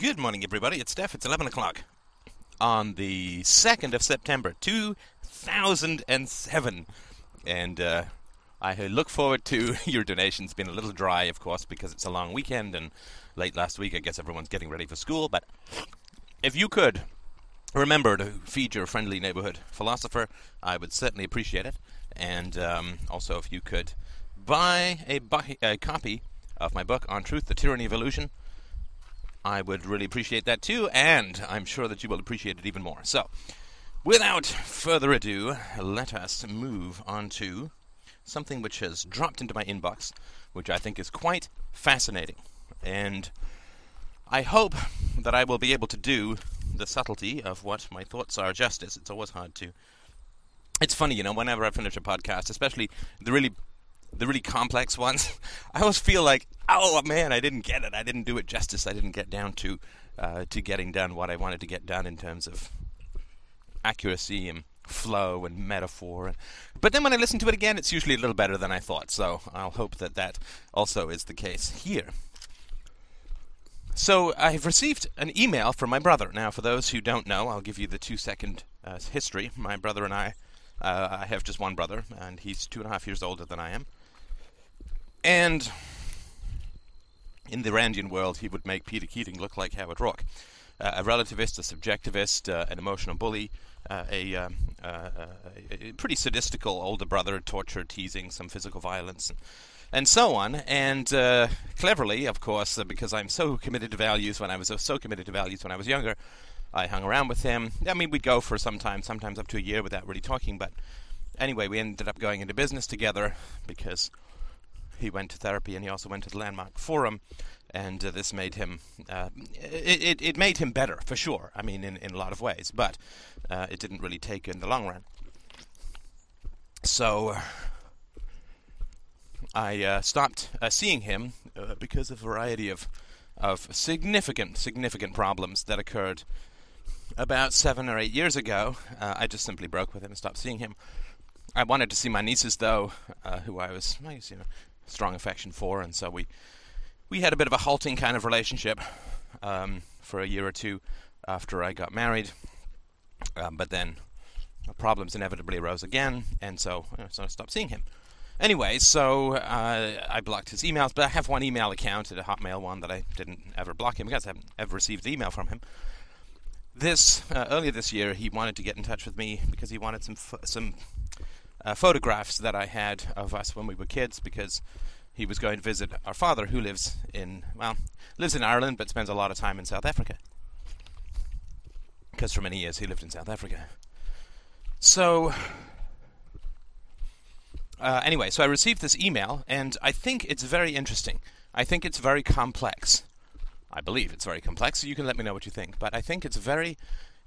Good morning, everybody. It's Steph. It's 11 o'clock on the 2nd of September, 2007. And uh, I look forward to your donations. Been a little dry, of course, because it's a long weekend and late last week. I guess everyone's getting ready for school. But if you could remember to feed your friendly neighborhood philosopher, I would certainly appreciate it. And um, also, if you could buy a, bu- a copy of my book on truth, the tyranny of illusion. I would really appreciate that too, and I'm sure that you will appreciate it even more. So, without further ado, let us move on to something which has dropped into my inbox, which I think is quite fascinating. And I hope that I will be able to do the subtlety of what my thoughts are justice. It's always hard to. It's funny, you know, whenever I finish a podcast, especially the really the really complex ones, I always feel like, oh man, I didn't get it. I didn't do it justice. I didn't get down to uh, to getting done what I wanted to get done in terms of accuracy and flow and metaphor. But then when I listen to it again, it's usually a little better than I thought. So I'll hope that that also is the case here. So I've received an email from my brother. Now, for those who don't know, I'll give you the two-second uh, history. My brother and I, uh, I have just one brother, and he's two and a half years older than I am. And in the Randian world, he would make Peter Keating look like Howard Roark. Uh, a relativist, a subjectivist, uh, an emotional bully, uh, a, um, uh, a, pretty sadistical older brother, torture, teasing, some physical violence, and, and so on. And uh, cleverly, of course, uh, because I'm so committed to values when I was so committed to values when I was younger, I hung around with him. I mean, we'd go for some time, sometimes up to a year without really talking. But anyway, we ended up going into business together because he went to therapy and he also went to the Landmark Forum, and uh, this made him uh, it, it, made him better for sure. I mean, in in a lot of ways, but uh, it didn't really take in the long run. So I uh, stopped uh, seeing him uh, because of a variety of of significant significant problems that occurred about seven or eight years ago. I just simply broke with him and stopped seeing him. I wanted to see my nieces, though, uh, who I was, I guess, you know, strong affection for, and so we we had a bit of a halting kind of relationship um, for a year or two after I got married. Um, but then problems inevitably arose again, and so, you know, so I stopped seeing him. Anyway, so uh, I blocked his emails, but I have one email account, a Hotmail one, that I didn't ever block him because I haven't ever received email from him. This uh, earlier this year, he wanted to get in touch with me because he wanted some some uh, photographs that I had of us when we were kids because he was going to visit our father who lives in, well, lives in Ireland but spends a lot of time in South Africa. Because for many years he lived in South Africa. So, uh, anyway, so I received this email and I think it's very interesting. I think it's very complex. I believe it's very complex, so you can let me know what you think. But I think it's very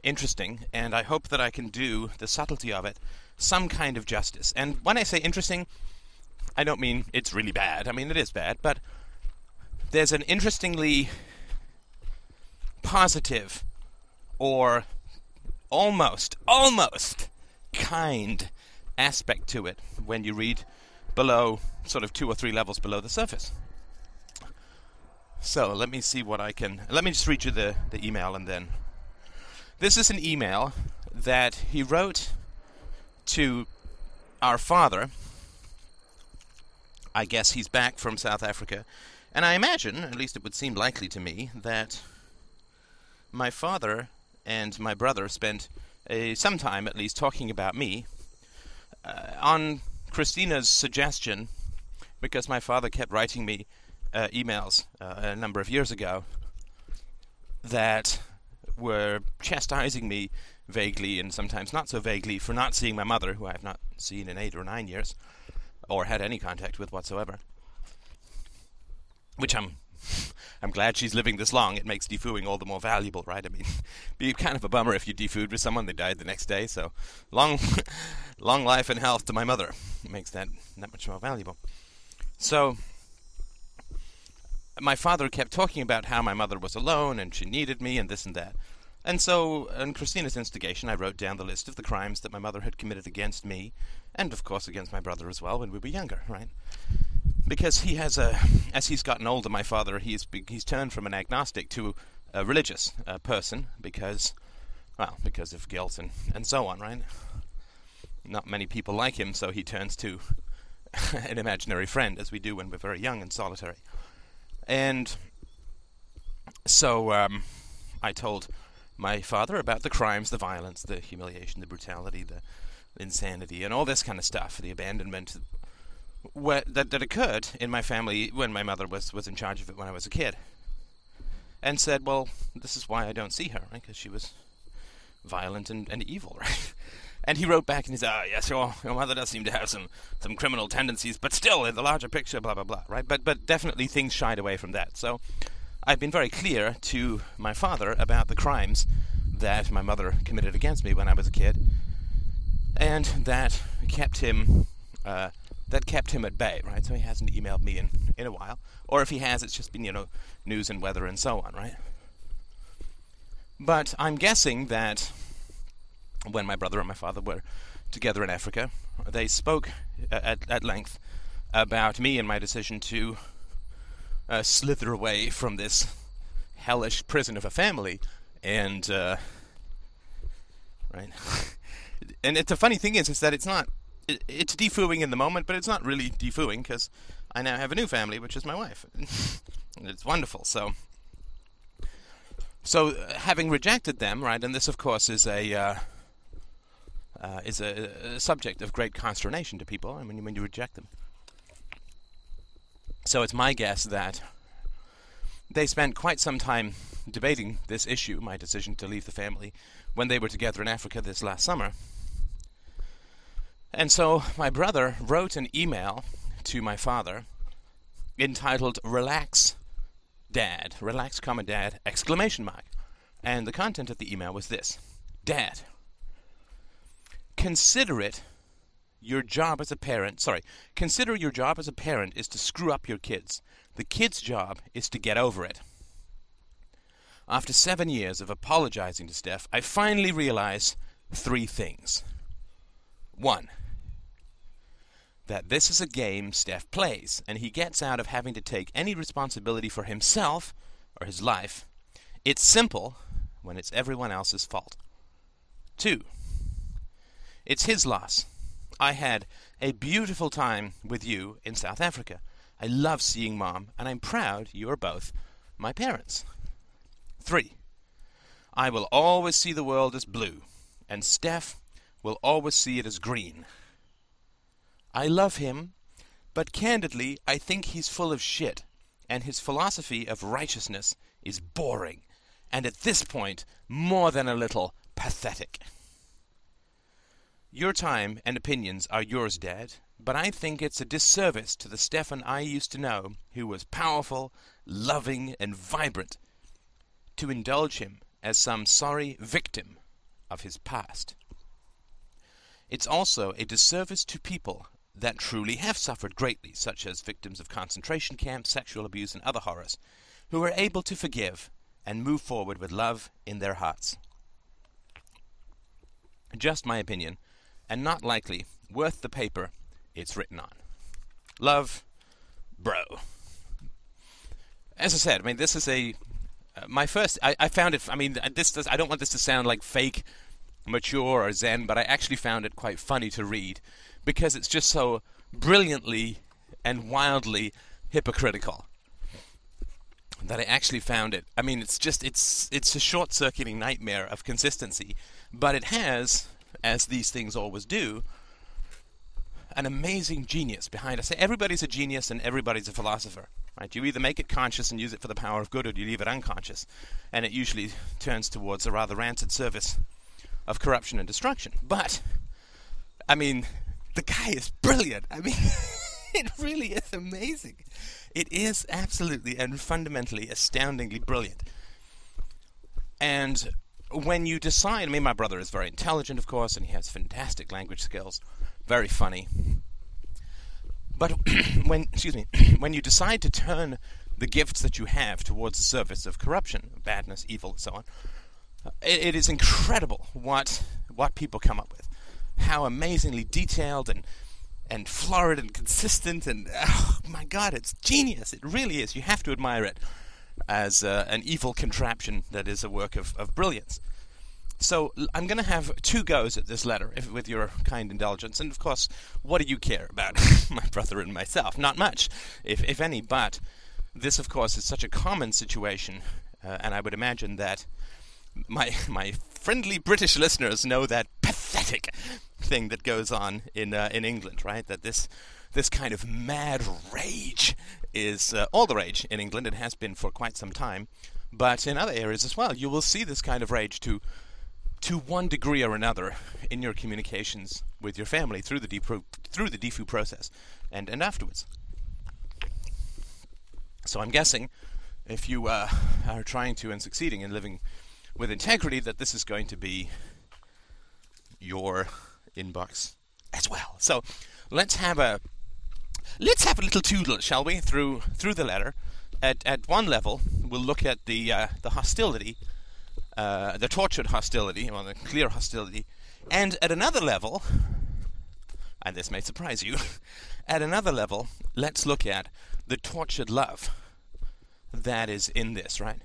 interesting, and I hope that I can do the subtlety of it some kind of justice. And when I say interesting, I don't mean it's really bad. I mean, it is bad, but there's an interestingly positive or almost, almost kind aspect to it when you read below, sort of two or three levels below the surface. So let me see what I can. Let me just read you the, the email and then. This is an email that he wrote to our father. I guess he's back from South Africa. And I imagine, at least it would seem likely to me, that my father and my brother spent a, some time at least talking about me uh, on Christina's suggestion, because my father kept writing me uh, emails uh, a number of years ago that were chastising me vaguely and sometimes not so vaguely for not seeing my mother, who I have not seen in eight or nine years, or had any contact with whatsoever. Which I'm I'm glad she's living this long. It makes defooing all the more valuable, right? I mean, be kind of a bummer if you defooed with someone they died the next day. So, long, long life and health to my mother it makes that that much more valuable. So, my father kept talking about how my mother was alone and she needed me and this and that. And so, on Christina's instigation, I wrote down the list of the crimes that my mother had committed against me, and of course against my brother as well when we were younger, right? Because he has a, as he's gotten older, my father, he's he's turned from an agnostic to a religious uh, person because, well, because of guilt and, and so on, right? Not many people like him, so he turns to an imaginary friend, as we do when we're very young and solitary. And so um, I told my father about the crimes, the violence, the humiliation, the brutality, the insanity, and all this kind of stuff, the abandonment that, that occurred in my family when my mother was, was in charge of it when I was a kid. And said, well, this is why I don't see her, right? Because she was violent and, and evil, right? And he wrote back and he said, "Ah, yes, your your mother does seem to have some some criminal tendencies, but still, in the larger picture, blah blah blah, right? But but definitely things shied away from that. So I've been very clear to my father about the crimes that my mother committed against me when I was a kid, and that kept him uh, that kept him at bay, right? So he hasn't emailed me in in a while, or if he has, it's just been you know news and weather and so on, right? But I'm guessing that when my brother and my father were together in Africa, they spoke at, at length about me and my decision to uh, slither away from this hellish prison of a family, and uh, right. and it's a funny thing is is that it's not it, it's defooing in the moment, but it's not really defooing because I now have a new family, which is my wife, and it's wonderful. So. So, uh, having rejected them, right, and this, of course, is a uh, uh, is a, a, subject of great consternation to people I mean, when you reject them. So it's my guess that they spent quite some time debating this issue, my decision to leave the family, when they were together in Africa this last summer. And so my brother wrote an email to my father entitled Relax Dad, relax comma dad, exclamation mark. And the content of the email was this Dad, consider it your job as a parent. Sorry, consider your job as a parent is to screw up your kids. The kid's job is to get over it. After seven years of apologizing to Steph, I finally realize three things. One, that this is a game Steph plays, and he gets out of having to take any responsibility for himself or his life. It's simple when it's everyone else's fault. Two, it's his loss. I had a beautiful time with you in South Africa. I love seeing Mom, and I'm proud you are both my parents. 3. I will always see the world as blue, and Steph will always see it as green. I love him, but candidly, I think he's full of shit, and his philosophy of righteousness is boring, and at this point, more than a little pathetic. Your time and opinions are yours, Dad, but I think it's a disservice to the Stefan I used to know, who was powerful, loving, and vibrant, to indulge him as some sorry victim of his past. It's also a disservice to people that truly have suffered greatly, such as victims of concentration camps, sexual abuse, and other horrors, who are able to forgive and move forward with love in their hearts. Just my opinion and not likely worth the paper it's written on. Love, bro. As I said, I mean, this is a uh, my first. I, I found it. I mean, this does. I don't want this to sound like fake, mature or zen, but I actually found it quite funny to read because it's just so brilliantly and wildly hypocritical that I actually found it. I mean, it's just it's it's a short-circuiting nightmare of consistency, but it has as these things always do, an amazing genius behind us. Everybody's a genius and everybody's a philosopher. Right? You either make it conscious and use it for the power of good, or you leave it unconscious, and it usually turns towards a rather rancid service of corruption and destruction. But, I mean, the guy is brilliant. I mean, it really is amazing. It is absolutely and fundamentally astoundingly brilliant. And when you decide, I mean, my brother is very intelligent, of course, and he has fantastic language skills, very funny. But when, excuse me, when you decide to turn the gifts that you have towards the service of corruption, badness, evil, and so on, it, it is incredible what what people come up with. How amazingly detailed and and florid and consistent, and oh my God, it's genius! It really is. You have to admire it. As uh, an evil contraption that is a work of, of brilliance. So I'm going to have two goes at this letter, if, with your kind indulgence. And of course, what do you care about my brother and myself? Not much, if if any. But this, of course, is such a common situation, uh, and I would imagine that my my friendly British listeners know that pathetic thing that goes on in uh, in England, right? That this this kind of mad rage is uh, all the rage in England. It has been for quite some time, but in other areas as well, you will see this kind of rage to to one degree or another in your communications with your family through the defoo, through the defoo process and and afterwards. So I'm guessing if you uh, are trying to and succeeding in living with integrity, that this is going to be your inbox as well. So let's have a let's have a little toodle, shall we, through through the letter. At at one level, we'll look at the uh, the hostility, uh, the tortured hostility, or the clear hostility, and at another level, and this may surprise you, at another level, let's look at the tortured love that is in this, right?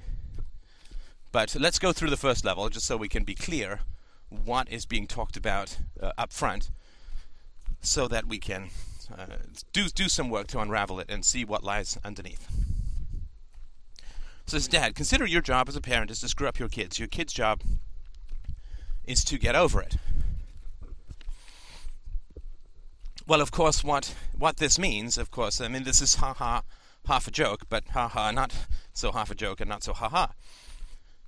But let's go through the first level just so we can be clear what is being talked about uh, up front so that we can uh, do, do some work to unravel it and see what lies underneath. So, says Dad, consider your job as a parent is to screw up your kids. Your kid's job is to get over it. Well, of course, what what this means, of course, I mean, this is ha ha half a joke, but ha ha, not so half a joke and not so ha ha.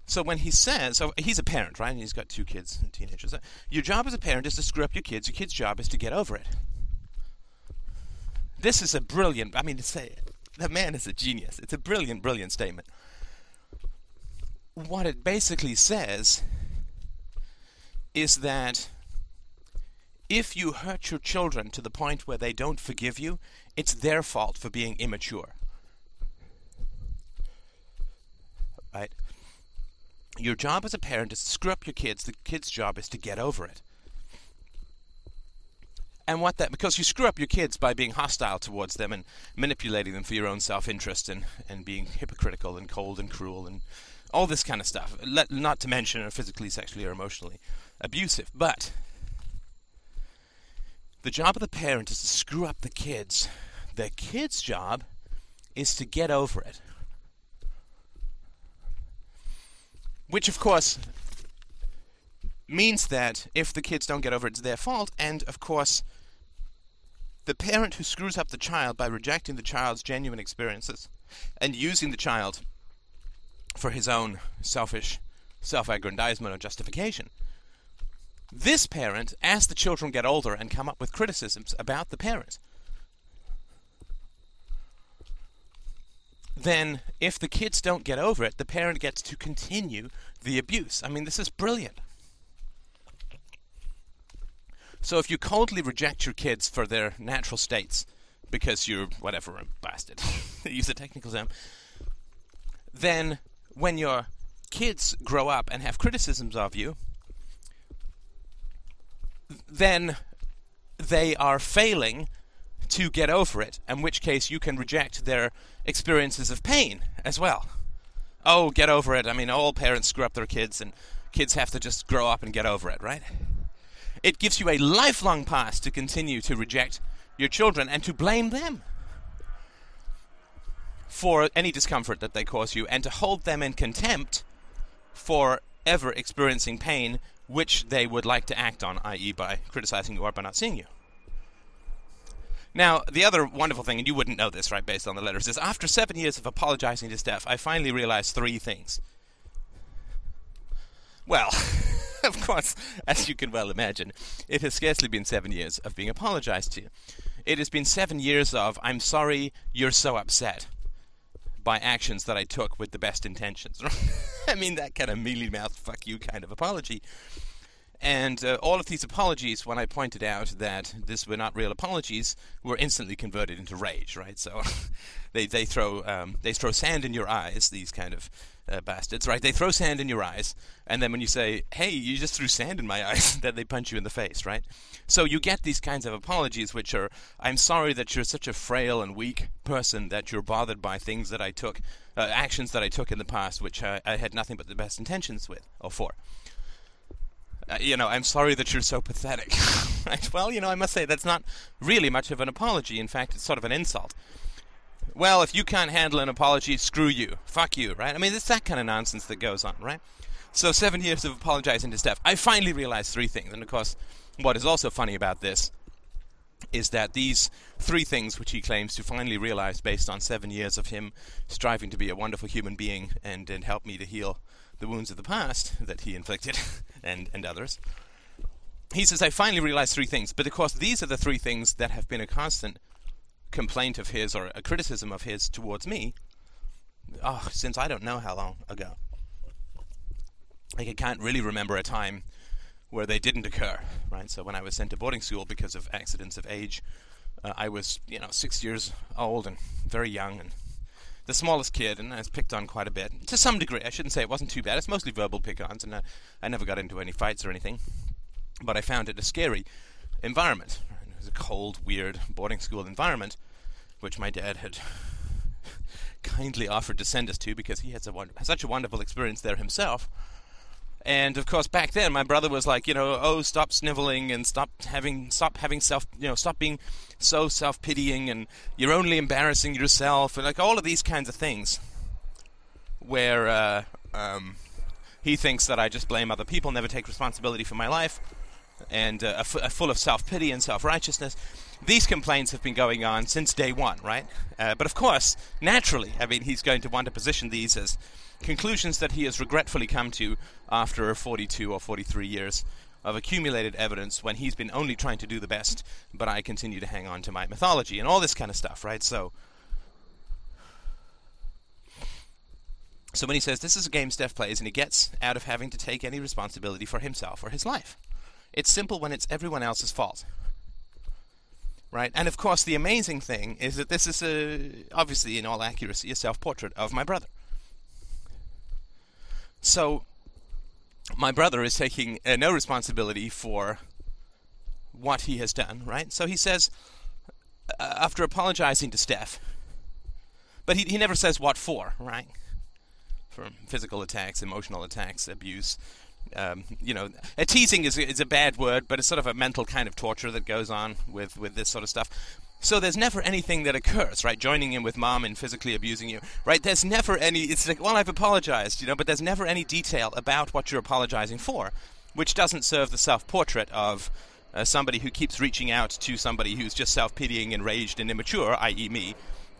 So when he says, so he's a parent, right? And he's got two kids and teenagers. Your job as a parent is to screw up your kids. Your kid's job is to get over it. This is a brilliant. I mean, to say the man is a genius. It's a brilliant, brilliant statement. What it basically says is that if you hurt your children to the point where they don't forgive you, it's their fault for being immature. Right? Your job as a parent is to screw up your kids. The kid's job is to get over it. And what that, because you screw up your kids by being hostile towards them and manipulating them for your own self interest and, and being hypocritical and cold and cruel and all this kind of stuff. Let, not to mention physically, sexually, or emotionally abusive. But the job of the parent is to screw up the kids. The kid's job is to get over it. Which, of course, means that if the kids don't get over it, it's their fault. And, of course, the parent who screws up the child by rejecting the child's genuine experiences and using the child for his own selfish self aggrandizement or justification. This parent, as the children get older and come up with criticisms about the parent, then if the kids don't get over it, the parent gets to continue the abuse. I mean, this is brilliant. So if you coldly reject your kids for their natural states because you're whatever a bastard, use a technical term, then when your kids grow up and have criticisms of you, then they are failing to get over it, in which case you can reject their experiences of pain as well. Oh, get over it. I mean, all parents screw up their kids, and kids have to just grow up and get over it, right? It gives you a lifelong pass to continue to reject your children and to blame them for any discomfort that they cause you and to hold them in contempt for ever experiencing pain which they would like to act on, i.e., by criticizing you or by not seeing you. Now, the other wonderful thing, and you wouldn't know this, right, based on the letters, is after seven years of apologizing to Steph, I finally realized three things. Well, of course, as you can well imagine, it has scarcely been seven years of being apologized to. It has been seven years of, I'm sorry you're so upset by actions that I took with the best intentions. I mean, that kind of mealy mouthed fuck you kind of apology. And uh, all of these apologies, when I pointed out that this were not real apologies, were instantly converted into rage, right? So they they throw um, they throw sand in your eyes, these kind of uh, bastards, right? They throw sand in your eyes, and then when you say, "Hey, you just threw sand in my eyes," then they punch you in the face, right? So you get these kinds of apologies, which are, "I'm sorry that you're such a frail and weak person that you're bothered by things that I took, uh, actions that I took in the past, which I, I had nothing but the best intentions with or for." Uh, you know, I'm sorry that you're so pathetic. right? Well, you know, I must say that's not really much of an apology. In fact, it's sort of an insult. Well, if you can't handle an apology, screw you. Fuck you, right? I mean, it's that kind of nonsense that goes on, right? So, seven years of apologizing to Steph. I finally realized three things. And of course, what is also funny about this is that these three things which he claims to finally realize based on seven years of him striving to be a wonderful human being and, and help me to heal the wounds of the past that he inflicted and, and others. He says, I finally realized three things, but of course, these are the three things that have been a constant complaint of his or a criticism of his towards me oh, since I don't know how long ago. Like, I can't really remember a time where they didn't occur, right? So when I was sent to boarding school because of accidents of age, uh, I was, you know, six years old and very young and the smallest kid, and I was picked on quite a bit to some degree. I shouldn't say it wasn't too bad. It's mostly verbal pick-ons, and uh, I never got into any fights or anything. But I found it a scary environment. Was a cold, weird boarding school environment, which my dad had kindly offered to send us to because he had such a wonderful experience there himself. And of course, back then, my brother was like, you know, oh, stop sniveling and stop having, stop having self, you know, stop being so self-pitying, and you're only embarrassing yourself, and like all of these kinds of things, where uh, um, he thinks that I just blame other people, never take responsibility for my life, and uh, full of self-pity and self-righteousness. These complaints have been going on since day one, right? Uh, but of course, naturally, I mean, he's going to want to position these as conclusions that he has regretfully come to after 42 or 43 years of accumulated evidence when he's been only trying to do the best, but I continue to hang on to my mythology and all this kind of stuff, right? So, so when he says this is a game Steph plays and he gets out of having to take any responsibility for himself or his life, it's simple when it's everyone else's fault. Right, and of course, the amazing thing is that this is a, obviously, in all accuracy, a self-portrait of my brother. So, my brother is taking uh, no responsibility for what he has done, right? So he says, uh, after apologizing to Steph, but he, he never says what for, right? For physical attacks, emotional attacks, abuse. Um, you know, a teasing is, is a bad word, but it's sort of a mental kind of torture that goes on with, with this sort of stuff. So there's never anything that occurs, right? Joining in with mom and physically abusing you, right? There's never any. It's like, well, I've apologized, you know, but there's never any detail about what you're apologizing for, which doesn't serve the self-portrait of uh, somebody who keeps reaching out to somebody who's just self-pitying, enraged, and immature, i.e., me,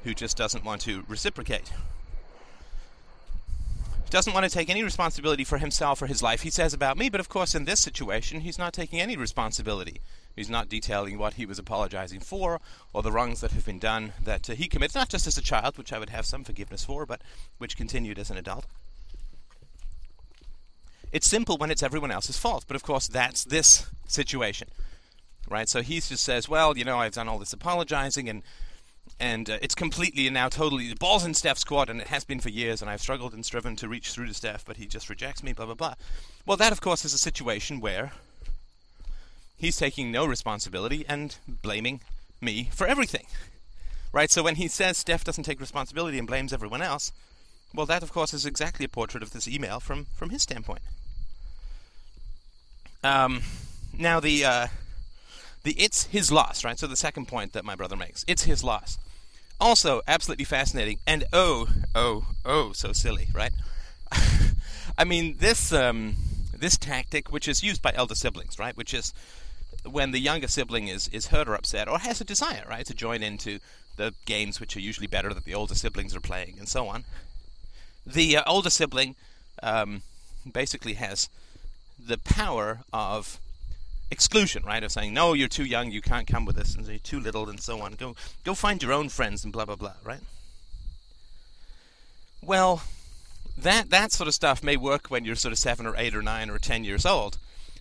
who just doesn't want to reciprocate. Doesn't want to take any responsibility for himself or his life. He says about me, but of course, in this situation, he's not taking any responsibility. He's not detailing what he was apologizing for or the wrongs that have been done that uh, he committed, not just as a child, which I would have some forgiveness for, but which continued as an adult. It's simple when it's everyone else's fault, but of course that's this situation, right? So he just says, "Well, you know, I've done all this apologizing, and and uh, it's completely and now totally the balls in Steph's court, and it has been for years, and I've struggled and striven to reach through to Steph, but he just rejects me, blah blah blah." Well, that of course is a situation where he's taking no responsibility and blaming me for everything. Right? So when he says Steph doesn't take responsibility and blames everyone else, well, that of course is exactly a portrait of this email from from his standpoint. Um, now the uh, the it's his loss, right? So the second point that my brother makes, it's his loss. Also, absolutely fascinating, and oh, oh, oh, so silly, right? I mean, this um, this tactic, which is used by elder siblings, right? Which is when the younger sibling is, is hurt or upset or has a desire, right, to join into the games which are usually better that the older siblings are playing and so on, the uh, older sibling um, basically has the power of exclusion, right? Of saying, no, you're too young, you can't come with us, and you're too little, and so on. Go, go find your own friends, and blah blah blah, right? Well, that that sort of stuff may work when you're sort of seven or eight or nine or ten years old,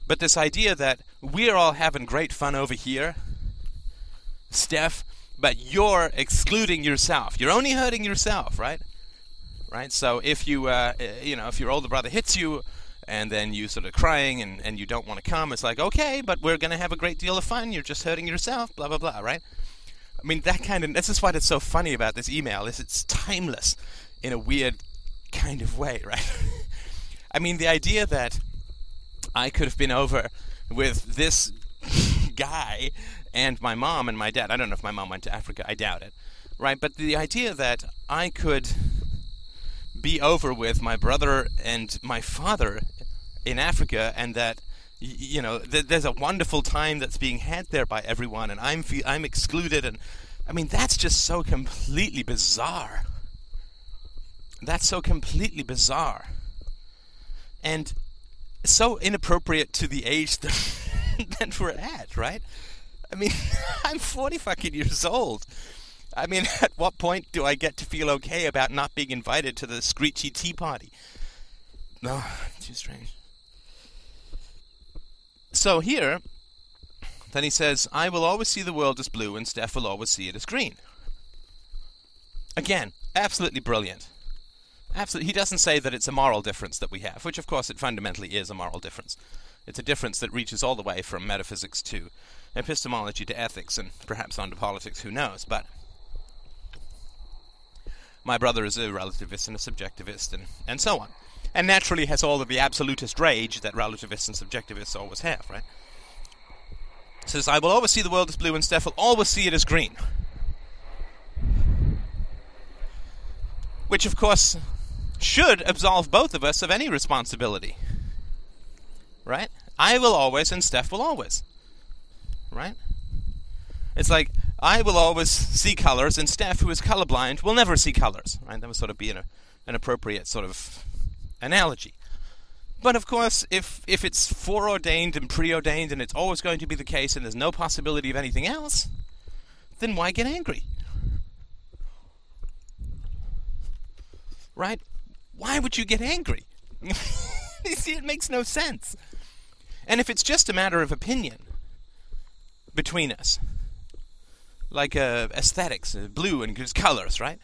But this idea that we're all having great fun over here, Steph, but you're excluding yourself. You're only hurting yourself, right? Right. So if you, uh, you know, if your older brother hits you, and then you sort of crying and, and you don't want to come, it's like okay, but we're gonna have a great deal of fun. You're just hurting yourself. Blah blah blah. Right. I mean that kind of. This is what it's so funny about this email is it's timeless in a weird kind of way, right? I mean the idea that I could have been over with this guy and my mom and my dad. I don't know if my mom went to Africa. I doubt it. Right? But the idea that I could be over with my brother and my father in Africa and that you know th- there's a wonderful time that's being had there by everyone and I'm fe- I'm excluded and I mean that's just so completely bizarre. That's so completely bizarre. And so inappropriate to the age that, that we're at, right? I mean, I'm 40 fucking years old. I mean, at what point do I get to feel okay about not being invited to the screechy tea party? No, too strange. So here, then he says, I will always see the world as blue and Steph will always see it as green. Again, absolutely brilliant. Absolutely. He doesn't say that it's a moral difference that we have, which of course it fundamentally is a moral difference. It's a difference that reaches all the way from metaphysics to epistemology to ethics and perhaps on to politics, who knows. But my brother is a relativist and a subjectivist and, and so on. And naturally has all of the absolutist rage that relativists and subjectivists always have, right? Says, I will always see the world as blue and Steph will always see it as green. Which, of course, should absolve both of us of any responsibility. Right? I will always and Steph will always. Right? It's like I will always see colors and Steph, who is colorblind, will never see colors. Right? That would sort of be an, an appropriate sort of analogy. But of course, if if it's foreordained and preordained and it's always going to be the case and there's no possibility of anything else, then why get angry? Right? why would you get angry? you see, it makes no sense. And if it's just a matter of opinion between us, like uh, aesthetics, uh, blue and colors, right?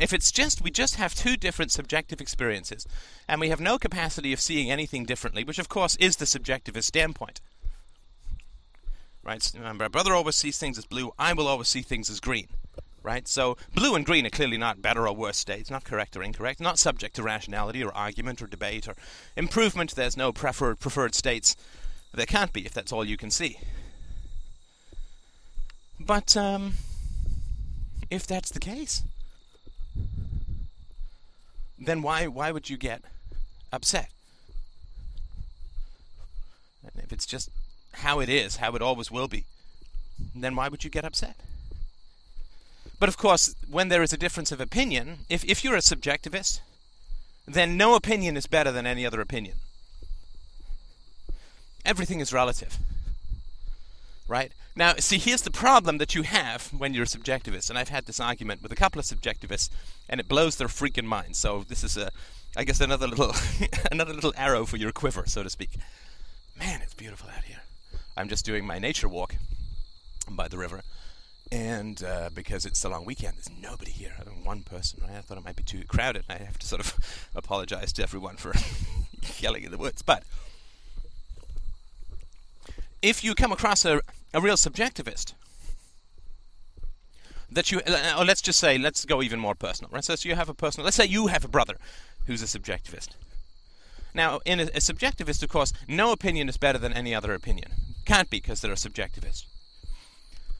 If it's just we just have two different subjective experiences, and we have no capacity of seeing anything differently, which of course is the subjectivist standpoint. Right? My brother always sees things as blue. I will always see things as green right? So blue and green are clearly not better or worse states, not correct or incorrect, not subject to rationality or argument or debate or improvement. There's no preferred preferred states. There can't be if that's all you can see. But um, if that's the case, then why why would you get upset? If it's just how it is, how it always will be, then why would you get upset? But of course, when there is a difference of opinion, if, if you're a subjectivist, then no opinion is better than any other opinion. Everything is relative. Right? Now, see, here's the problem that you have when you're a subjectivist, and I've had this argument with a couple of subjectivists, and it blows their freaking minds. So this is a, I guess, another little, another little arrow for your quiver, so to speak. Man, it's beautiful out here. I'm just doing my nature walk by the river, and uh, because it's a long weekend, there's nobody here than one person. Right? I thought it might be too crowded, I have to sort of apologize to everyone for yelling in the woods. But if you come across a, a real subjectivist, that you, uh, or let's just say, let's go even more personal, right? So, you have a personal, let's say you have a brother who's a subjectivist. Now, in a, a subjectivist, of course, no opinion is better than any other opinion. Can't be because they're a subjectivist.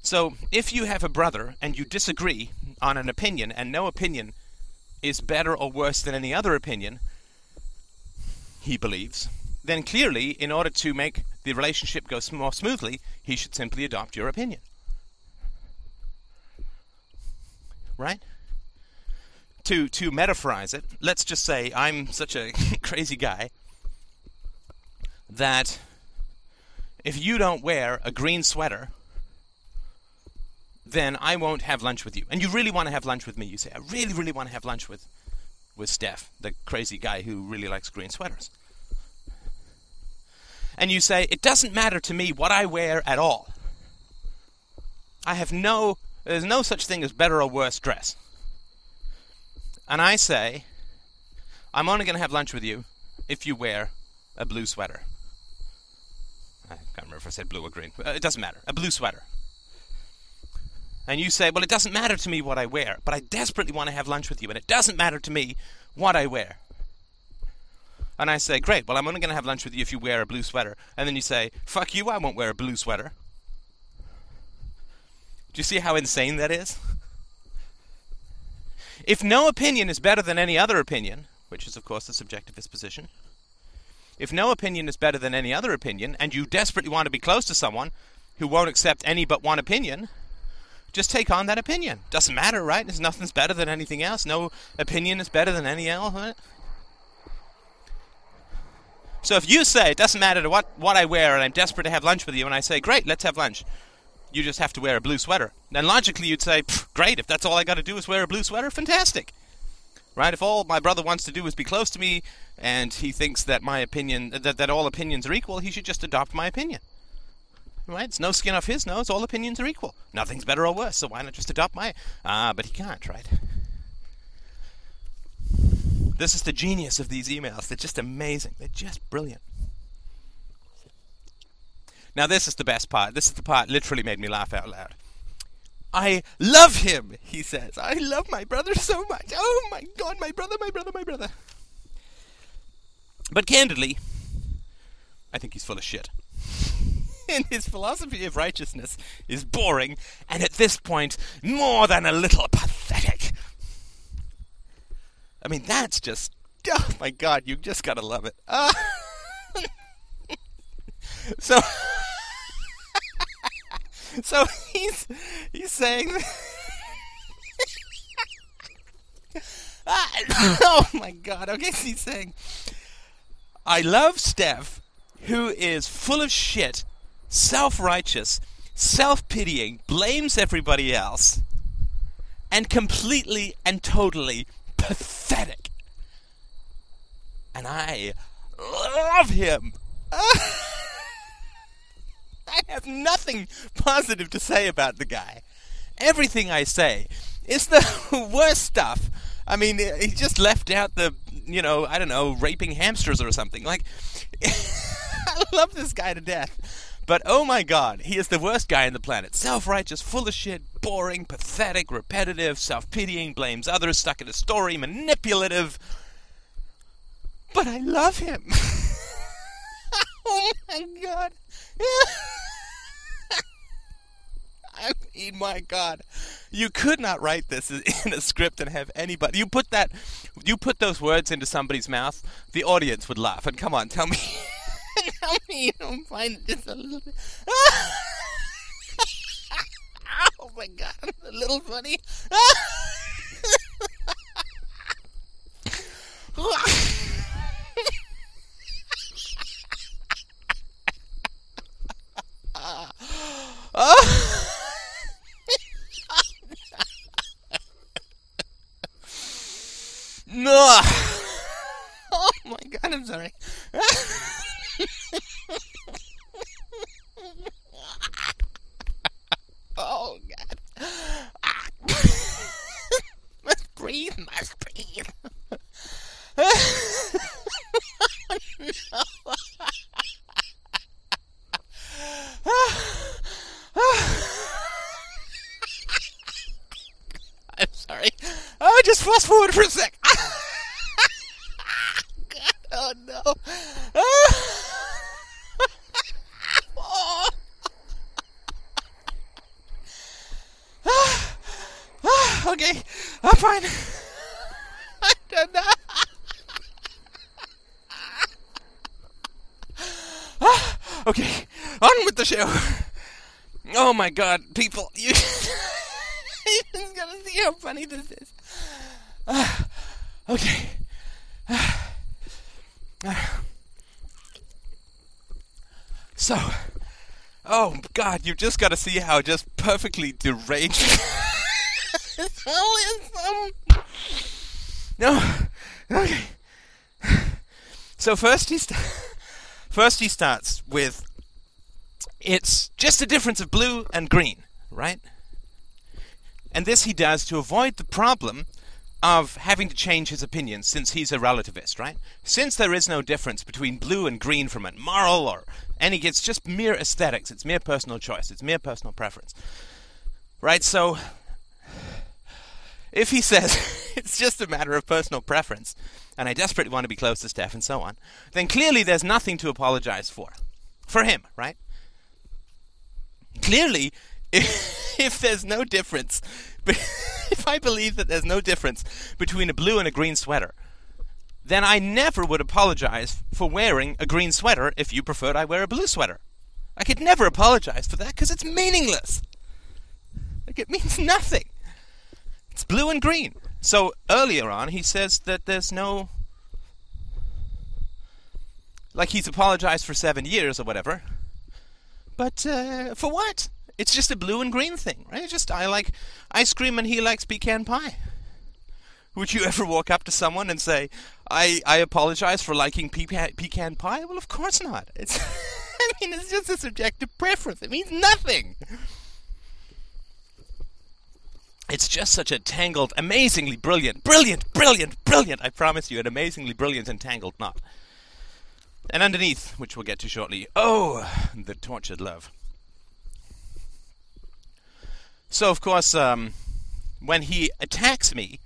So, if you have a brother and you disagree on an opinion, and no opinion is better or worse than any other opinion, he believes, then clearly, in order to make the relationship go more smoothly, he should simply adopt your opinion. Right? To to metaphorize it, let's just say I'm such a crazy guy that if you don't wear a green sweater then I won't have lunch with you. And you really want to have lunch with me, you say. I really, really want to have lunch with, with Steph, the crazy guy who really likes green sweaters. And you say, It doesn't matter to me what I wear at all. I have no, there's no such thing as better or worse dress. And I say, I'm only going to have lunch with you if you wear a blue sweater. I can't remember if I said blue or green. Uh, it doesn't matter. A blue sweater. And you say, Well, it doesn't matter to me what I wear, but I desperately want to have lunch with you, and it doesn't matter to me what I wear. And I say, Great, well, I'm only going to have lunch with you if you wear a blue sweater. And then you say, Fuck you, I won't wear a blue sweater. Do you see how insane that is? If no opinion is better than any other opinion, which is, of course, the subjectivist position, if no opinion is better than any other opinion, and you desperately want to be close to someone who won't accept any but one opinion, just take on that opinion. Doesn't matter, right? There's nothing's better than anything else. No opinion is better than any else. So if you say it doesn't matter what, what I wear and I'm desperate to have lunch with you, and I say, great, let's have lunch, you just have to wear a blue sweater. Then logically you'd say, great, if that's all I got to do is wear a blue sweater, fantastic. Right? If all my brother wants to do is be close to me and he thinks that my opinion, that, that all opinions are equal, he should just adopt my opinion. Right? It's no skin off his nose, all opinions are equal. Nothing's better or worse, so why not just adopt my. Ah, but he can't, right? This is the genius of these emails. They're just amazing. They're just brilliant. Now, this is the best part. This is the part literally made me laugh out loud. I love him, he says. I love my brother so much. Oh my god, my brother, my brother, my brother. But candidly, I think he's full of shit. and his philosophy of righteousness is boring, and at this point, more than a little pathetic. I mean, that's just. Oh my god, you just gotta love it. Uh, so. so he's he's saying oh my god okay so he's saying i love steph who is full of shit self-righteous self-pitying blames everybody else and completely and totally pathetic and i love him I have nothing positive to say about the guy. Everything I say is the worst stuff. I mean, he just left out the, you know, I don't know, raping hamsters or something. Like, I love this guy to death. But oh my god, he is the worst guy on the planet. Self righteous, full of shit, boring, pathetic, repetitive, self pitying, blames others, stuck in a story, manipulative. But I love him. oh my god. I mean, my God, you could not write this in a script and have anybody. You put that, you put those words into somebody's mouth, the audience would laugh. And come on, tell me, tell me you don't find it just a little bit. oh my God, a little funny. oh. No. Oh my god, I'm sorry. oh god. must breathe, must breathe. I'm sorry. Oh, just fast forward for a sec. Oh no. okay, I'm fine. I don't know. okay, on with the show. Oh my god, people, you, you just gotta see how funny this is. Uh, okay. So, oh God, you've just got to see how just perfectly deranged. no, okay. So first he st- First, he starts with it's just a difference of blue and green, right? And this he does to avoid the problem of having to change his opinion since he's a relativist, right? Since there is no difference between blue and green from a moral or any, it's just mere aesthetics, it's mere personal choice, it's mere personal preference. Right? So, if he says it's just a matter of personal preference, and I desperately want to be close to Steph and so on, then clearly there's nothing to apologize for. For him, right? Clearly, if, if there's no difference, if I believe that there's no difference between a blue and a green sweater, then I never would apologize for wearing a green sweater if you preferred I wear a blue sweater. I could never apologize for that because it's meaningless. Like, it means nothing. It's blue and green. So earlier on, he says that there's no. Like he's apologized for seven years or whatever. But uh, for what? It's just a blue and green thing, right? It's just I like ice cream and he likes pecan pie. Would you ever walk up to someone and say, "I I apologize for liking pecan, pecan pie"? Well, of course not. It's I mean, it's just a subjective preference. It means nothing. It's just such a tangled, amazingly brilliant, brilliant, brilliant, brilliant, I promise you, an amazingly brilliant and tangled knot. And underneath, which we'll get to shortly, oh, the tortured love. So, of course, um, when he attacks me,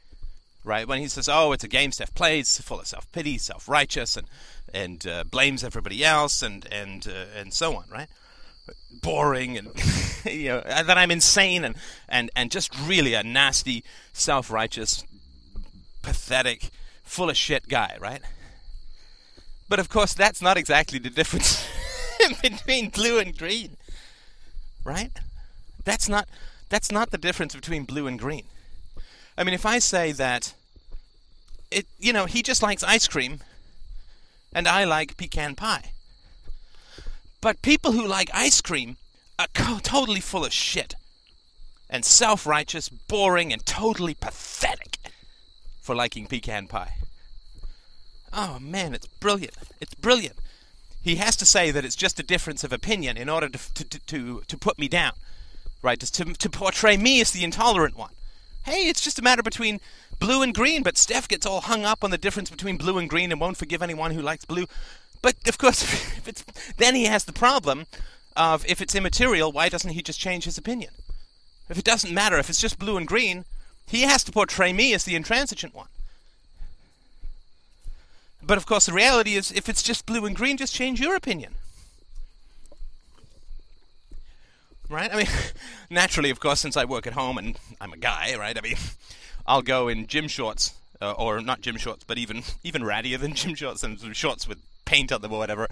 right, when he says, oh, it's a game Steph plays, full of self pity, self righteous, and, and uh, blames everybody else, and, and, uh, and so on, right? boring and you know that I'm insane and and and just really a nasty, self-righteous, pathetic, full of shit guy, right? But of course, that's not exactly the difference between blue and green, right? That's not that's not the difference between blue and green. I mean, if I say that it, you know, he just likes ice cream, and I like pecan pie but people who like ice cream are co- totally full of shit. And self righteous, boring, and totally pathetic for liking pecan pie. Oh man, it's brilliant. It's brilliant. He has to say that it's just a difference of opinion in order to, to, to, to put me down. Right? To, to portray me as the intolerant one. Hey, it's just a matter between blue and green, but Steph gets all hung up on the difference between blue and green and won't forgive anyone who likes blue. But of course, then he has the problem of if it's immaterial, why doesn't he just change his opinion? If it doesn't matter, if it's just blue and green, he has to portray me as the intransigent one. But of course, the reality is, if it's just blue and green, just change your opinion. Right? I mean, naturally, of course, since I work at home and I'm a guy, right? I mean, I'll go in gym shorts, uh, or not gym shorts, but even even rattier than gym shorts and shorts with paint on them or whatever.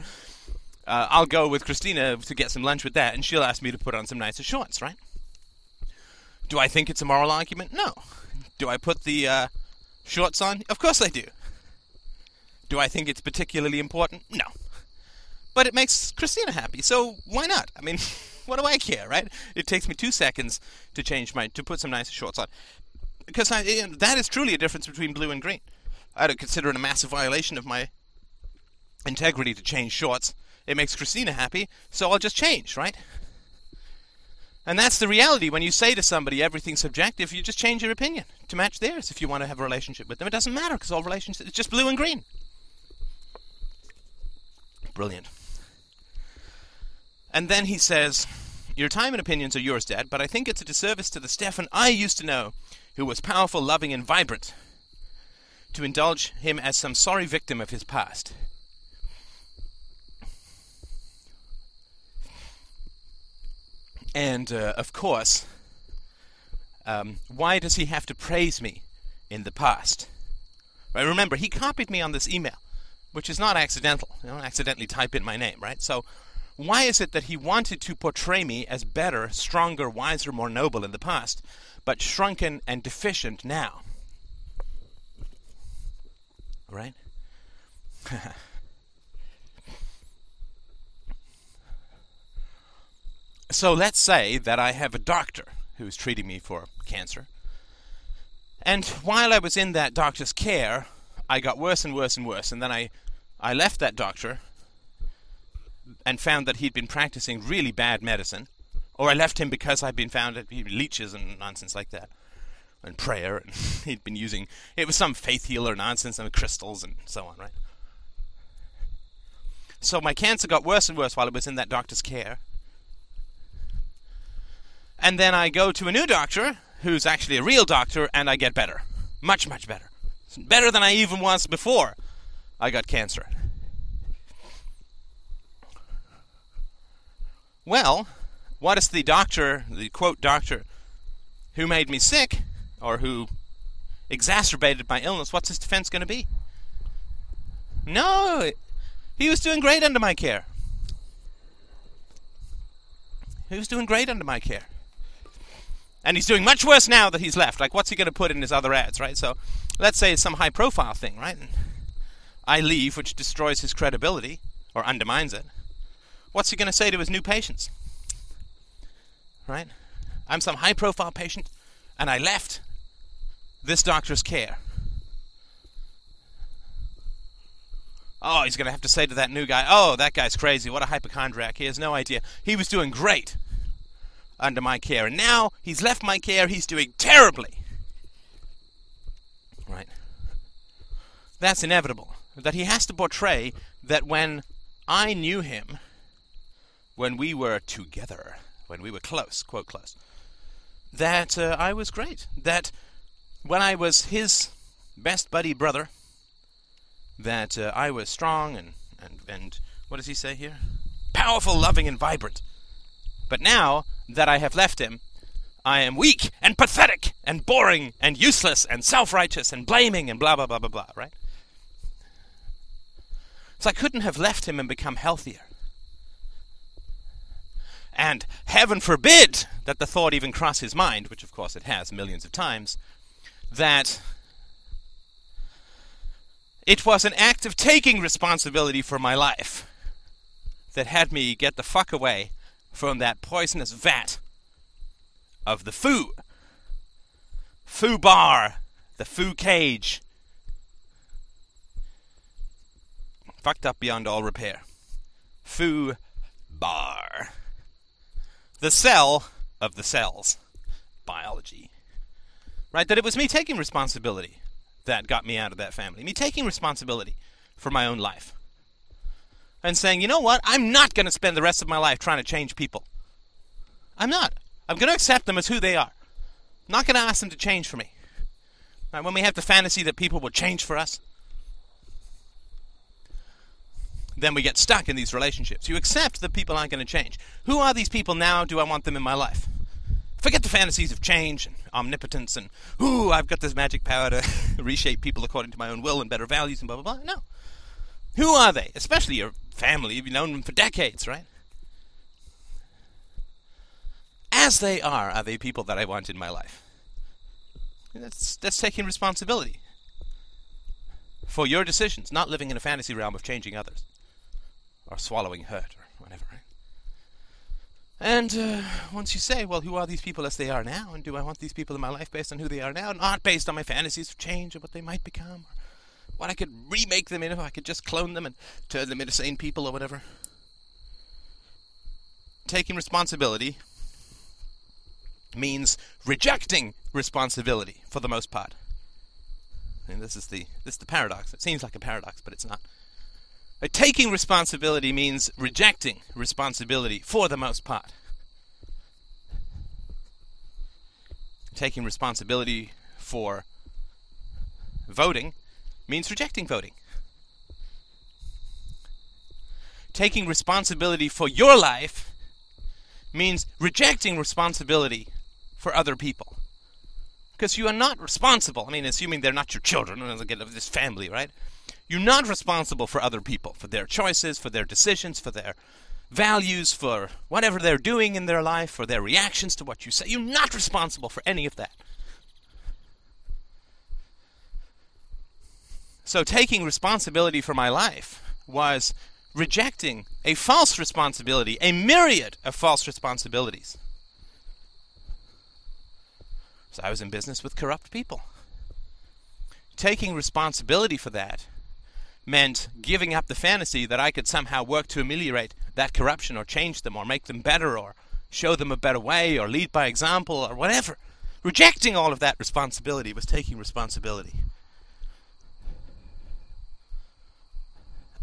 Uh, I'll go with Christina to get some lunch with that, and she'll ask me to put on some nicer shorts, right? Do I think it's a moral argument? No. Do I put the uh, shorts on? Of course I do. Do I think it's particularly important? No. But it makes Christina happy, so why not? I mean, what do I care, right? It takes me two seconds to change my to put some nicer shorts on, because I, that is truly a difference between blue and green. I don't consider it a massive violation of my integrity to change shorts. It makes Christina happy, so I'll just change, right? And that's the reality. When you say to somebody everything's subjective, you just change your opinion to match theirs if you want to have a relationship with them. It doesn't matter because all relationships, it's just blue and green. Brilliant. And then he says, Your time and opinions are yours, Dad, but I think it's a disservice to the Stefan I used to know, who was powerful, loving, and vibrant, to indulge him as some sorry victim of his past. And uh, of course, um, why does he have to praise me in the past? Right, remember, he copied me on this email, which is not accidental. You don't accidentally type in my name, right? So, why is it that he wanted to portray me as better, stronger, wiser, more noble in the past, but shrunken and deficient now? Right? So let's say that I have a doctor who's treating me for cancer. And while I was in that doctor's care, I got worse and worse and worse. And then I, I left that doctor and found that he'd been practicing really bad medicine, or I left him because I'd been found that he leeches and nonsense like that, and prayer, and he'd been using it was some faith healer nonsense and crystals and so on, right? So my cancer got worse and worse while I was in that doctor's care. And then I go to a new doctor who's actually a real doctor, and I get better. Much, much better. Better than I even was before I got cancer. Well, what is the doctor, the quote doctor, who made me sick, or who exacerbated my illness, what's his defense going to be? No, he was doing great under my care. He was doing great under my care. And he's doing much worse now that he's left. Like, what's he going to put in his other ads, right? So, let's say it's some high profile thing, right? I leave, which destroys his credibility, or undermines it. What's he going to say to his new patients? Right? I'm some high profile patient, and I left this doctor's care. Oh, he's going to have to say to that new guy, oh, that guy's crazy. What a hypochondriac. He has no idea. He was doing great under my care. And now he's left my care. He's doing terribly. Right? That's inevitable. That he has to portray that when I knew him, when we were together, when we were close, quote close, that uh, I was great. That when I was his best buddy brother, that uh, I was strong and, and, and what does he say here? Powerful, loving, and vibrant. But now that I have left him, I am weak and pathetic and boring and useless and self righteous and blaming and blah, blah, blah, blah, blah, right? So I couldn't have left him and become healthier. And heaven forbid that the thought even cross his mind, which of course it has millions of times, that it was an act of taking responsibility for my life that had me get the fuck away from that poisonous vat of the foo. FUBAR, the foo cage. Fucked up beyond all repair. Foo bar. The cell of the cells. Biology. Right? That it was me taking responsibility that got me out of that family. Me taking responsibility for my own life. And saying, you know what? I'm not going to spend the rest of my life trying to change people. I'm not. I'm going to accept them as who they are. I'm not going to ask them to change for me. Right, when we have the fantasy that people will change for us, then we get stuck in these relationships. You accept that people aren't going to change. Who are these people now? Do I want them in my life? Forget the fantasies of change and omnipotence and, ooh, I've got this magic power to reshape people according to my own will and better values and blah, blah, blah. No. Who are they? Especially your family. You've known them for decades, right? As they are, are they people that I want in my life? That's, that's taking responsibility for your decisions, not living in a fantasy realm of changing others or swallowing hurt or whatever. And uh, once you say, well, who are these people as they are now? And do I want these people in my life based on who they are now, not based on my fantasies of change or what they might become? Or what I could remake them into, I could just clone them and turn them into sane people or whatever. Taking responsibility means rejecting responsibility for the most part. And this is the this is the paradox. It seems like a paradox, but it's not. Uh, taking responsibility means rejecting responsibility for the most part. Taking responsibility for voting means rejecting voting. Taking responsibility for your life means rejecting responsibility for other people. Because you are not responsible. I mean, assuming they're not your children, and again, this family, right? You're not responsible for other people, for their choices, for their decisions, for their values, for whatever they're doing in their life, for their reactions to what you say. You're not responsible for any of that. So taking responsibility for my life was rejecting a false responsibility, a myriad of false responsibilities. So I was in business with corrupt people. Taking responsibility for that meant giving up the fantasy that I could somehow work to ameliorate that corruption or change them or make them better or show them a better way or lead by example or whatever. Rejecting all of that responsibility was taking responsibility.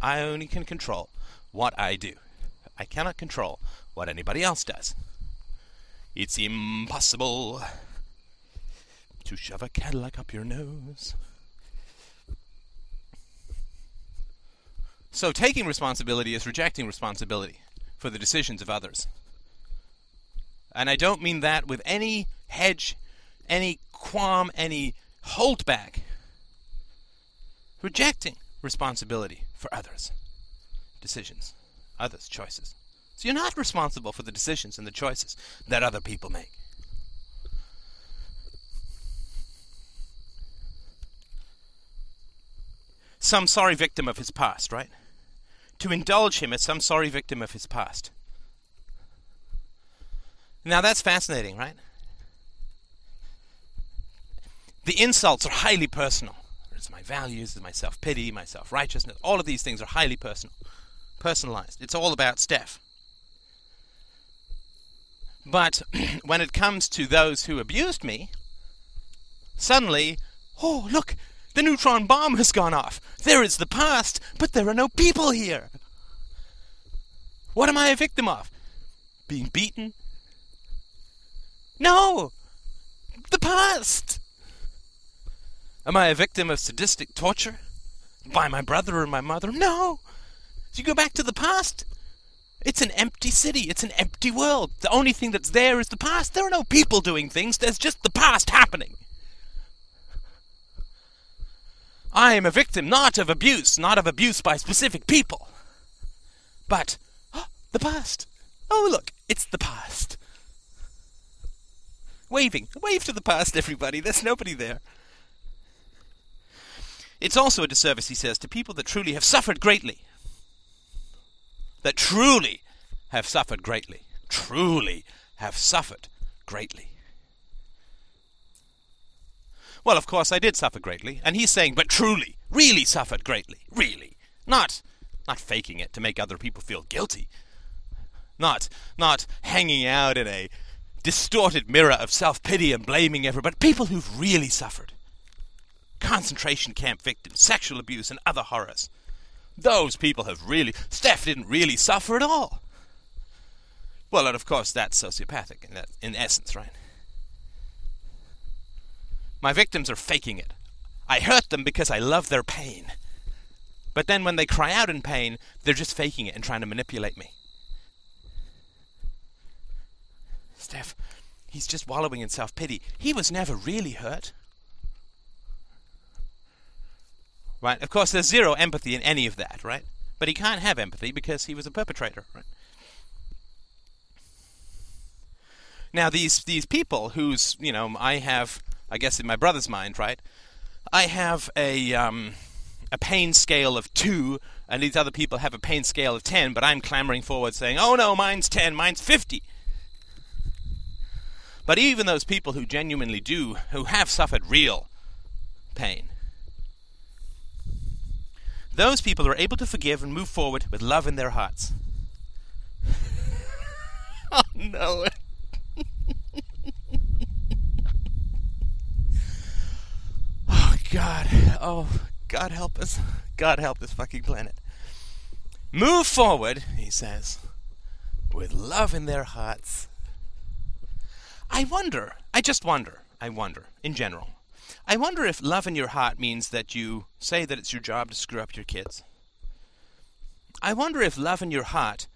I only can control what I do. I cannot control what anybody else does. It's impossible to shove a Cadillac up your nose. So, taking responsibility is rejecting responsibility for the decisions of others. And I don't mean that with any hedge, any qualm, any holdback. Rejecting responsibility for others' decisions, others' choices. So you're not responsible for the decisions and the choices that other people make. Some sorry victim of his past, right? To indulge him as some sorry victim of his past. Now that's fascinating, right? The insults are highly personal. It's my values, it's my self pity, my self righteousness. All of these things are highly personal, personalized. It's all about Steph. But when it comes to those who abused me, suddenly, oh, look, the neutron bomb has gone off. There is the past, but there are no people here. What am I a victim of? Being beaten? No! The past! Am I a victim of sadistic torture? By my brother or my mother? No! You go back to the past. It's an empty city. It's an empty world. The only thing that's there is the past. There are no people doing things. There's just the past happening. I am a victim not of abuse, not of abuse by specific people, but oh, the past. Oh, look, it's the past. Waving. Wave to the past, everybody. There's nobody there. It's also a disservice, he says, to people that truly have suffered greatly. That truly have suffered greatly. Truly have suffered greatly. Well, of course, I did suffer greatly, and he's saying, but truly, really suffered greatly, really. Not, not faking it to make other people feel guilty. Not, not hanging out in a distorted mirror of self pity and blaming everybody. People who've really suffered. Concentration camp victims, sexual abuse, and other horrors. Those people have really. Steph didn't really suffer at all. Well, and of course, that's sociopathic in, that, in essence, right? My victims are faking it. I hurt them because I love their pain. But then when they cry out in pain, they're just faking it and trying to manipulate me. Steph, he's just wallowing in self pity. He was never really hurt. Right? Of course, there's zero empathy in any of that, right? But he can't have empathy because he was a perpetrator, right? Now, these these people whose you know I have I guess in my brother's mind, right? I have a um, a pain scale of two, and these other people have a pain scale of ten, but I'm clamoring forward saying, "Oh no, mine's ten, mine's 50. But even those people who genuinely do, who have suffered real pain, those people are able to forgive and move forward with love in their hearts. oh no. God. Oh, God help us. God help this fucking planet. Move forward, he says, with love in their hearts. I wonder, I just wonder, I wonder, in general, I wonder if love in your heart means that you say that it's your job to screw up your kids. I wonder if love in your heart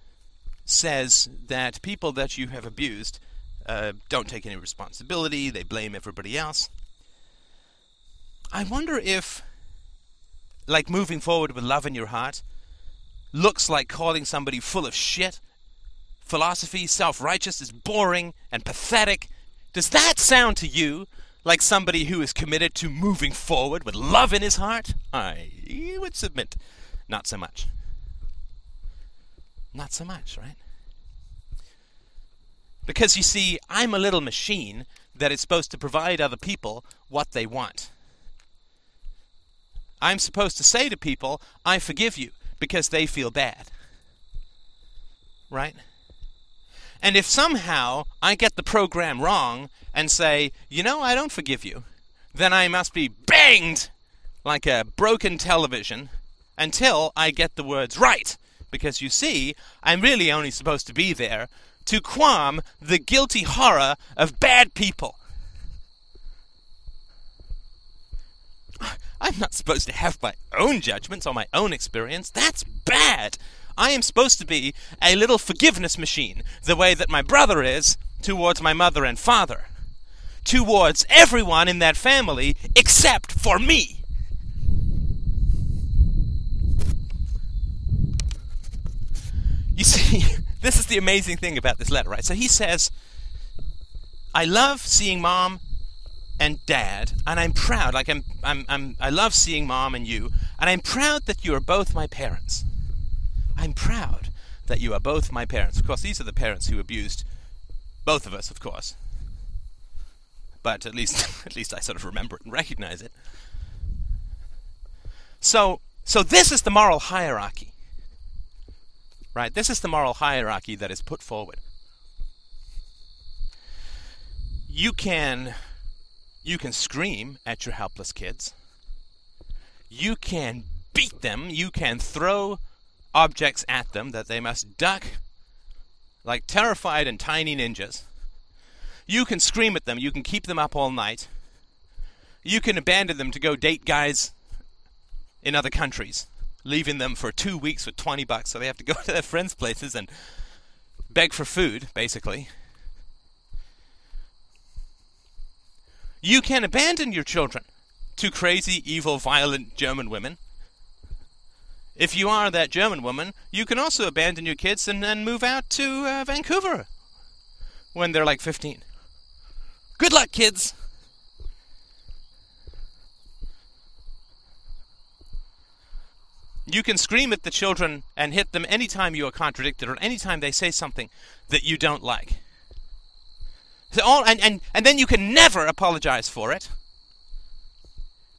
says that people that you have abused uh, don't take any responsibility, they blame everybody else. I wonder if, like, moving forward with love in your heart looks like calling somebody full of shit. Philosophy, self righteous, is boring and pathetic. Does that sound to you like somebody who is committed to moving forward with love in his heart? I would submit not so much. Not so much, right? Because you see, I'm a little machine that is supposed to provide other people what they want. I'm supposed to say to people, I forgive you, because they feel bad. Right? And if somehow I get the program wrong and say, you know, I don't forgive you, then I must be banged like a broken television until I get the words right. Because you see, I'm really only supposed to be there to qualm the guilty horror of bad people. I'm not supposed to have my own judgments or my own experience. That's bad. I am supposed to be a little forgiveness machine, the way that my brother is towards my mother and father, towards everyone in that family except for me. You see, this is the amazing thing about this letter, right? So he says, I love seeing mom and dad, and I'm proud. Like I'm, I'm, I'm, I love seeing mom and you, and I'm proud that you are both my parents. I'm proud that you are both my parents. Of course, these are the parents who abused both of us, of course. But at least, at least I sort of remember it and recognize it. So, so this is the moral hierarchy, right? This is the moral hierarchy that is put forward. You can you can scream at your helpless kids. You can beat them. You can throw objects at them that they must duck like terrified and tiny ninjas. You can scream at them. You can keep them up all night. You can abandon them to go date guys in other countries, leaving them for two weeks with 20 bucks so they have to go to their friends' places and beg for food, basically. You can abandon your children to crazy, evil, violent German women. If you are that German woman, you can also abandon your kids and then move out to uh, Vancouver when they're like 15. Good luck, kids! You can scream at the children and hit them anytime you are contradicted or anytime they say something that you don't like. All, and, and, and then you can never apologize for it.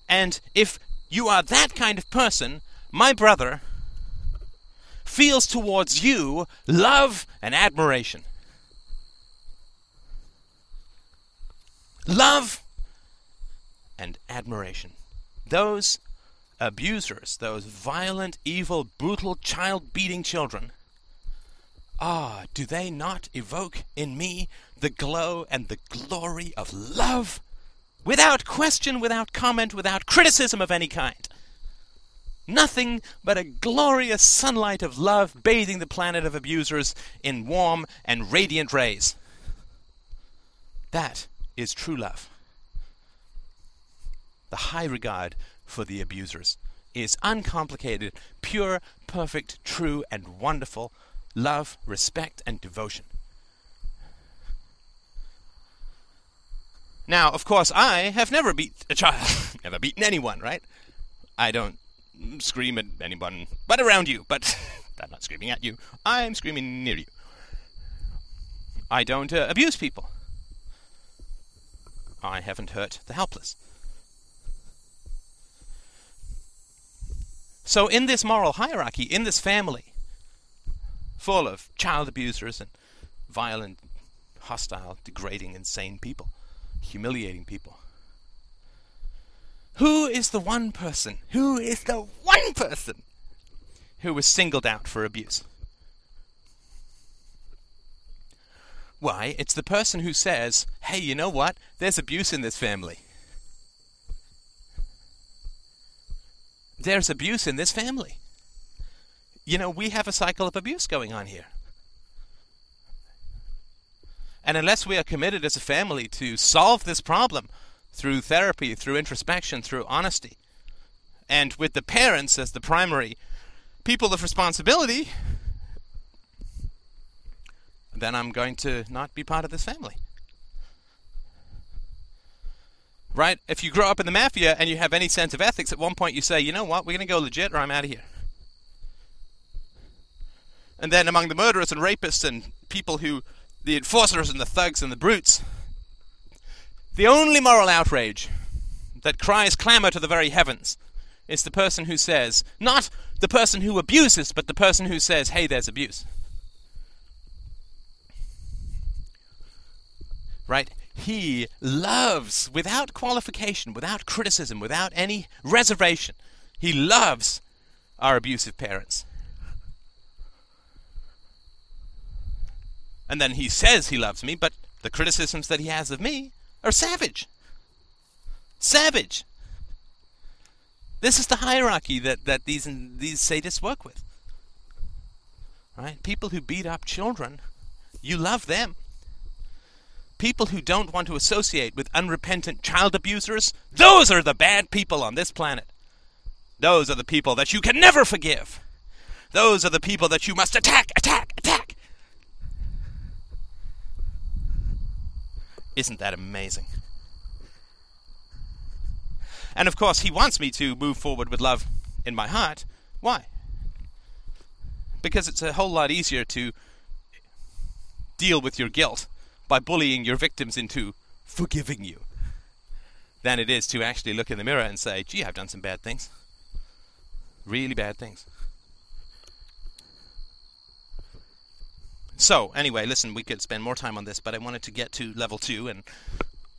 And if you are that kind of person, my brother feels towards you love and admiration. Love and admiration. Those abusers, those violent, evil, brutal, child beating children, ah, do they not evoke in me the glow and the glory of love, without question, without comment, without criticism of any kind. Nothing but a glorious sunlight of love bathing the planet of abusers in warm and radiant rays. That is true love. The high regard for the abusers is uncomplicated, pure, perfect, true, and wonderful love, respect, and devotion. Now, of course, I have never beat a child, never beaten anyone, right? I don't scream at anyone but around you, but I'm not screaming at you. I'm screaming near you. I don't uh, abuse people. I haven't hurt the helpless. So, in this moral hierarchy, in this family, full of child abusers and violent, hostile, degrading, insane people, humiliating people. Who is the one person? Who is the one person who was singled out for abuse? Why, it's the person who says, hey, you know what? There's abuse in this family. There's abuse in this family. You know, we have a cycle of abuse going on here. And unless we are committed as a family to solve this problem through therapy, through introspection, through honesty, and with the parents as the primary people of responsibility, then I'm going to not be part of this family. Right? If you grow up in the mafia and you have any sense of ethics, at one point you say, you know what, we're going to go legit or I'm out of here. And then among the murderers and rapists and people who the enforcers and the thugs and the brutes. The only moral outrage that cries clamor to the very heavens is the person who says, not the person who abuses, but the person who says, hey, there's abuse. Right? He loves, without qualification, without criticism, without any reservation, he loves our abusive parents. And then he says he loves me, but the criticisms that he has of me are savage. Savage. This is the hierarchy that, that these these sadists work with. Right? People who beat up children, you love them. People who don't want to associate with unrepentant child abusers, those are the bad people on this planet. Those are the people that you can never forgive. Those are the people that you must attack, attack, attack. Isn't that amazing? And of course, he wants me to move forward with love in my heart. Why? Because it's a whole lot easier to deal with your guilt by bullying your victims into forgiving you than it is to actually look in the mirror and say, gee, I've done some bad things. Really bad things. So, anyway, listen, we could spend more time on this, but I wanted to get to level two, and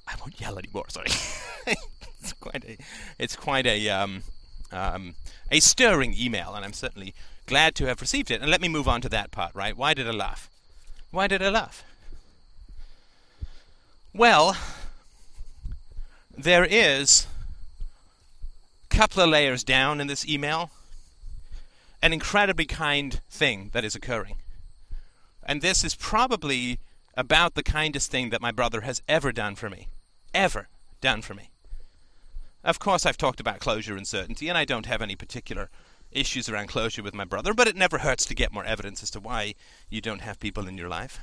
I won't yell anymore, sorry. it's quite a, it's quite a, um, um, a stirring email, and I'm certainly glad to have received it. And let me move on to that part, right? Why did I laugh? Why did I laugh? Well, there is a couple of layers down in this email an incredibly kind thing that is occurring. And this is probably about the kindest thing that my brother has ever done for me. Ever done for me. Of course, I've talked about closure and certainty, and I don't have any particular issues around closure with my brother, but it never hurts to get more evidence as to why you don't have people in your life.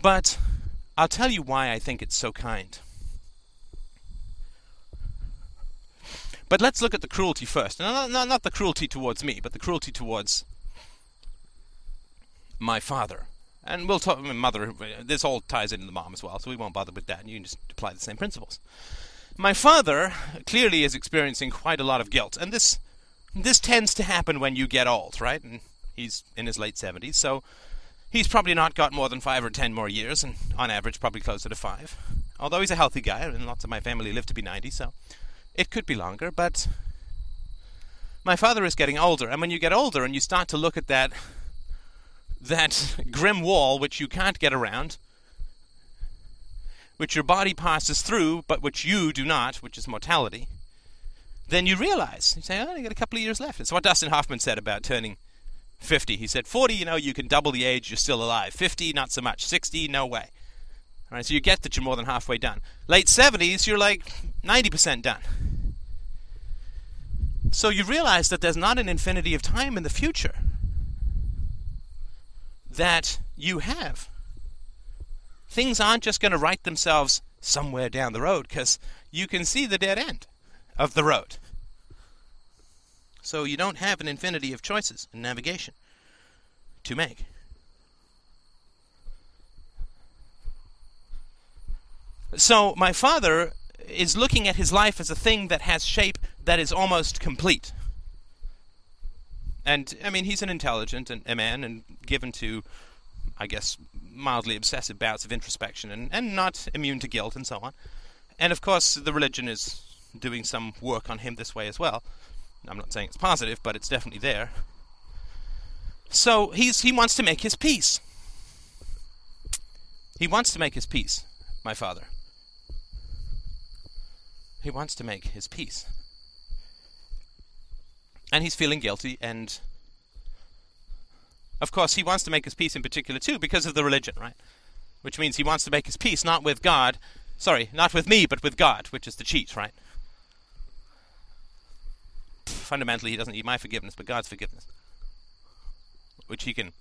But I'll tell you why I think it's so kind. But let's look at the cruelty first. Not, not, not the cruelty towards me, but the cruelty towards my father. And we'll talk, my mother, this all ties into the mom as well, so we won't bother with that. You can just apply the same principles. My father clearly is experiencing quite a lot of guilt, and this this tends to happen when you get old, right? And he's in his late 70s, so he's probably not got more than five or ten more years, and on average, probably closer to five. Although he's a healthy guy, and lots of my family live to be 90, so it could be longer, but my father is getting older, and when you get older and you start to look at that that grim wall which you can't get around, which your body passes through, but which you do not, which is mortality, then you realize. You say, oh, you got a couple of years left. It's what Dustin Hoffman said about turning 50. He said, 40, you know, you can double the age, you're still alive. 50, not so much. 60, no way. All right, so you get that you're more than halfway done. Late 70s, you're like 90% done. So you realize that there's not an infinity of time in the future that you have. Things aren't just going to write themselves somewhere down the road because you can see the dead end of the road. So you don't have an infinity of choices in navigation to make. So my father is looking at his life as a thing that has shape that is almost complete. And I mean, he's an intelligent and a man, and given to, I guess, mildly obsessive bouts of introspection, and, and not immune to guilt and so on. And of course, the religion is doing some work on him this way as well. I'm not saying it's positive, but it's definitely there. So he's he wants to make his peace. He wants to make his peace, my father. He wants to make his peace and he's feeling guilty and of course he wants to make his peace in particular too because of the religion right? Which means he wants to make his peace not with god sorry not with me but with god which is the cheat right? Fundamentally he doesn't need my forgiveness but god's forgiveness which he can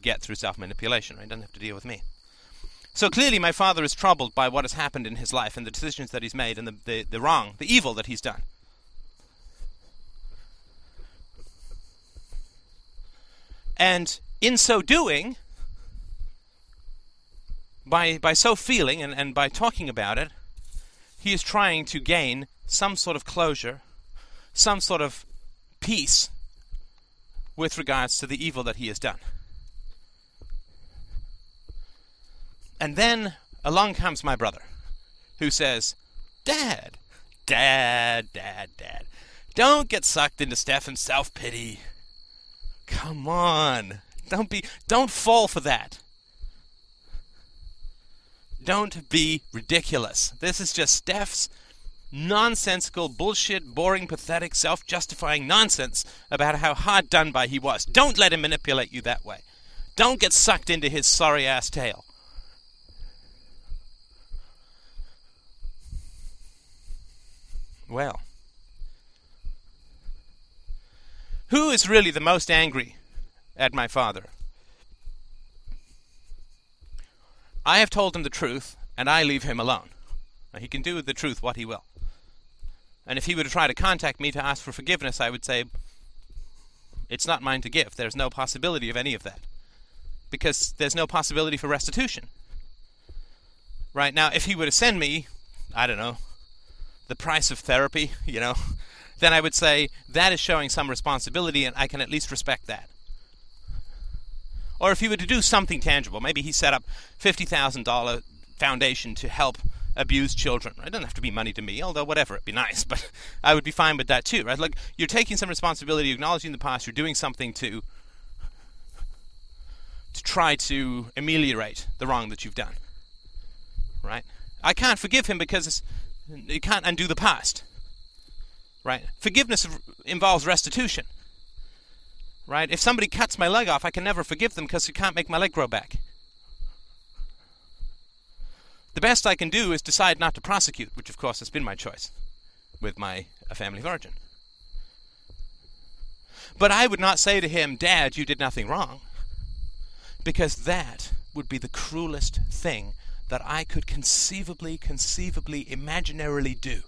get through self-manipulation right? He doesn't have to deal with me. So clearly my father is troubled by what has happened in his life and the decisions that he's made and the, the, the wrong the evil that he's done And in so doing, by, by so feeling and, and by talking about it, he is trying to gain some sort of closure some sort of peace with regards to the evil that he has done. And then along comes my brother, who says, Dad, Dad, Dad, Dad, don't get sucked into Stefan's self pity. Come on. Don't be don't fall for that. Don't be ridiculous. This is just Steph's nonsensical, bullshit, boring, pathetic, self justifying nonsense about how hard done by he was. Don't let him manipulate you that way. Don't get sucked into his sorry ass tale. Well, who is really the most angry at my father? I have told him the truth, and I leave him alone. Now, he can do with the truth what he will. And if he were to try to contact me to ask for forgiveness, I would say, It's not mine to give. There's no possibility of any of that. Because there's no possibility for restitution. Right now, if he were to send me, I don't know, the price of therapy, you know, then I would say that is showing some responsibility and I can at least respect that. Or if he were to do something tangible, maybe he set up $50,000 foundation to help abused children. It doesn't have to be money to me, although whatever, it'd be nice, but I would be fine with that too, right? Like you're taking some responsibility, acknowledging the past, you're doing something to to try to ameliorate the wrong that you've done. Right? I can't forgive him because you can't undo the past. Right? Forgiveness involves restitution. Right? If somebody cuts my leg off, I can never forgive them because you can't make my leg grow back. The best I can do is decide not to prosecute, which of course has been my choice with my family of origin. But I would not say to him, Dad, you did nothing wrong. Because that would be the cruelest thing that I could conceivably, conceivably, imaginarily do.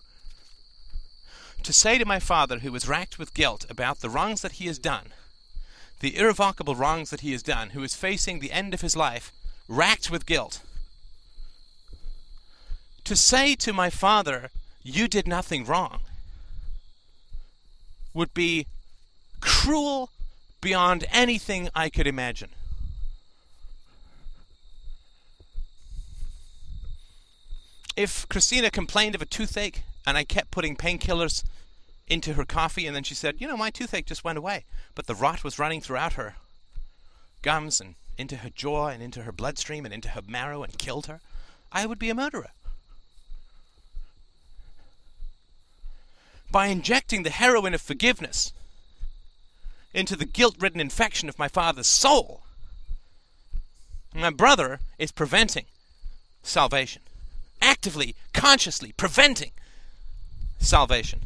To say to my father, who is racked with guilt about the wrongs that he has done, the irrevocable wrongs that he has done, who is facing the end of his life, racked with guilt, to say to my father, You did nothing wrong, would be cruel beyond anything I could imagine. If Christina complained of a toothache and I kept putting painkillers into her coffee, and then she said, You know, my toothache just went away, but the rot was running throughout her gums and into her jaw and into her bloodstream and into her marrow and killed her, I would be a murderer. By injecting the heroin of forgiveness into the guilt ridden infection of my father's soul, my brother is preventing salvation. Actively, consciously preventing salvation.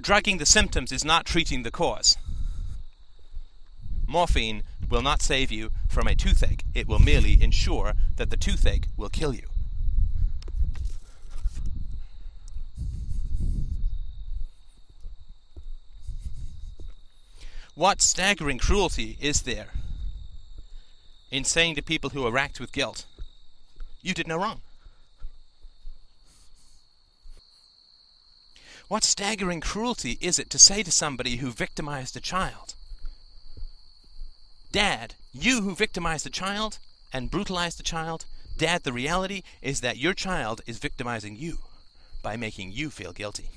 drugging the symptoms is not treating the cause. Morphine will not save you from a toothache. It will merely ensure that the toothache will kill you. What staggering cruelty is there in saying to people who are racked with guilt, You did no wrong? What staggering cruelty is it to say to somebody who victimized a child, Dad, you who victimized a child and brutalized a child, Dad, the reality is that your child is victimizing you by making you feel guilty.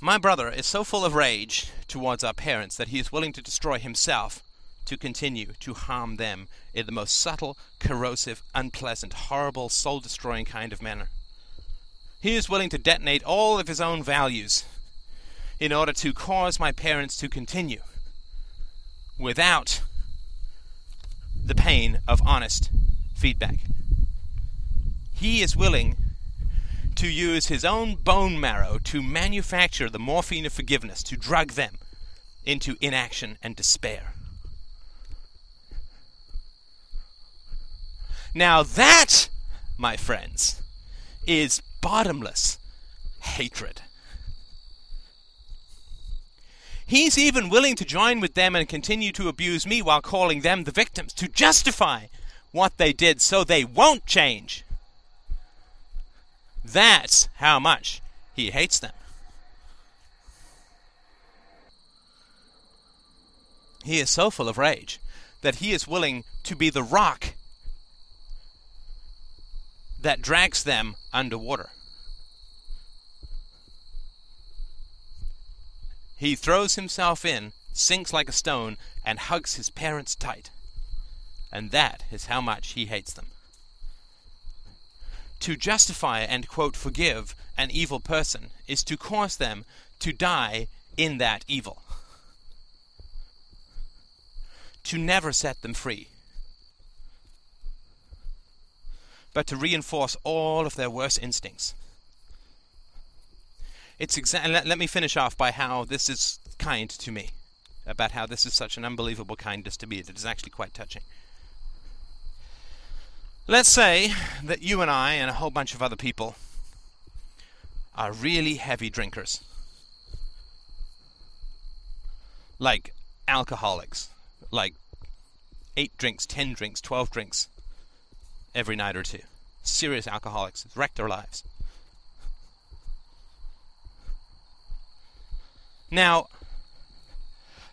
My brother is so full of rage towards our parents that he is willing to destroy himself to continue to harm them in the most subtle, corrosive, unpleasant, horrible, soul destroying kind of manner. He is willing to detonate all of his own values in order to cause my parents to continue without the pain of honest feedback. He is willing to use his own bone marrow to manufacture the morphine of forgiveness, to drug them into inaction and despair. Now, that, my friends, is bottomless hatred. He's even willing to join with them and continue to abuse me while calling them the victims, to justify what they did so they won't change. That's how much he hates them. He is so full of rage that he is willing to be the rock that drags them underwater. He throws himself in, sinks like a stone, and hugs his parents tight. And that is how much he hates them. To justify and, quote, forgive an evil person is to cause them to die in that evil to never set them free, but to reinforce all of their worst instincts. It's exa- let, let me finish off by how this is kind to me, about how this is such an unbelievable kindness to me that is actually quite touching. Let's say that you and I and a whole bunch of other people are really heavy drinkers. Like alcoholics like eight drinks, ten drinks, twelve drinks every night or two. Serious alcoholics. It's wrecked their lives. Now,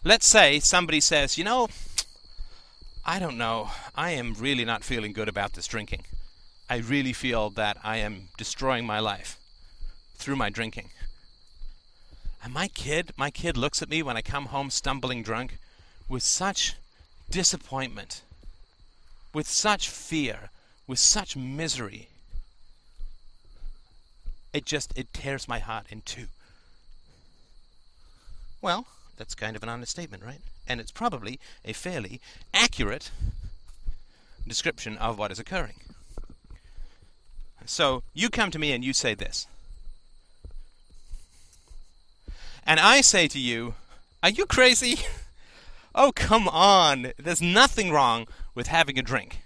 let's say somebody says, you know, I don't know, I am really not feeling good about this drinking. I really feel that I am destroying my life through my drinking. And my kid, my kid looks at me when I come home stumbling drunk with such disappointment, with such fear, with such misery. It just it tears my heart in two. Well, that's kind of an honest statement, right? And it's probably a fairly accurate description of what is occurring. So you come to me and you say this. And I say to you, Are you crazy? Oh, come on. There's nothing wrong with having a drink.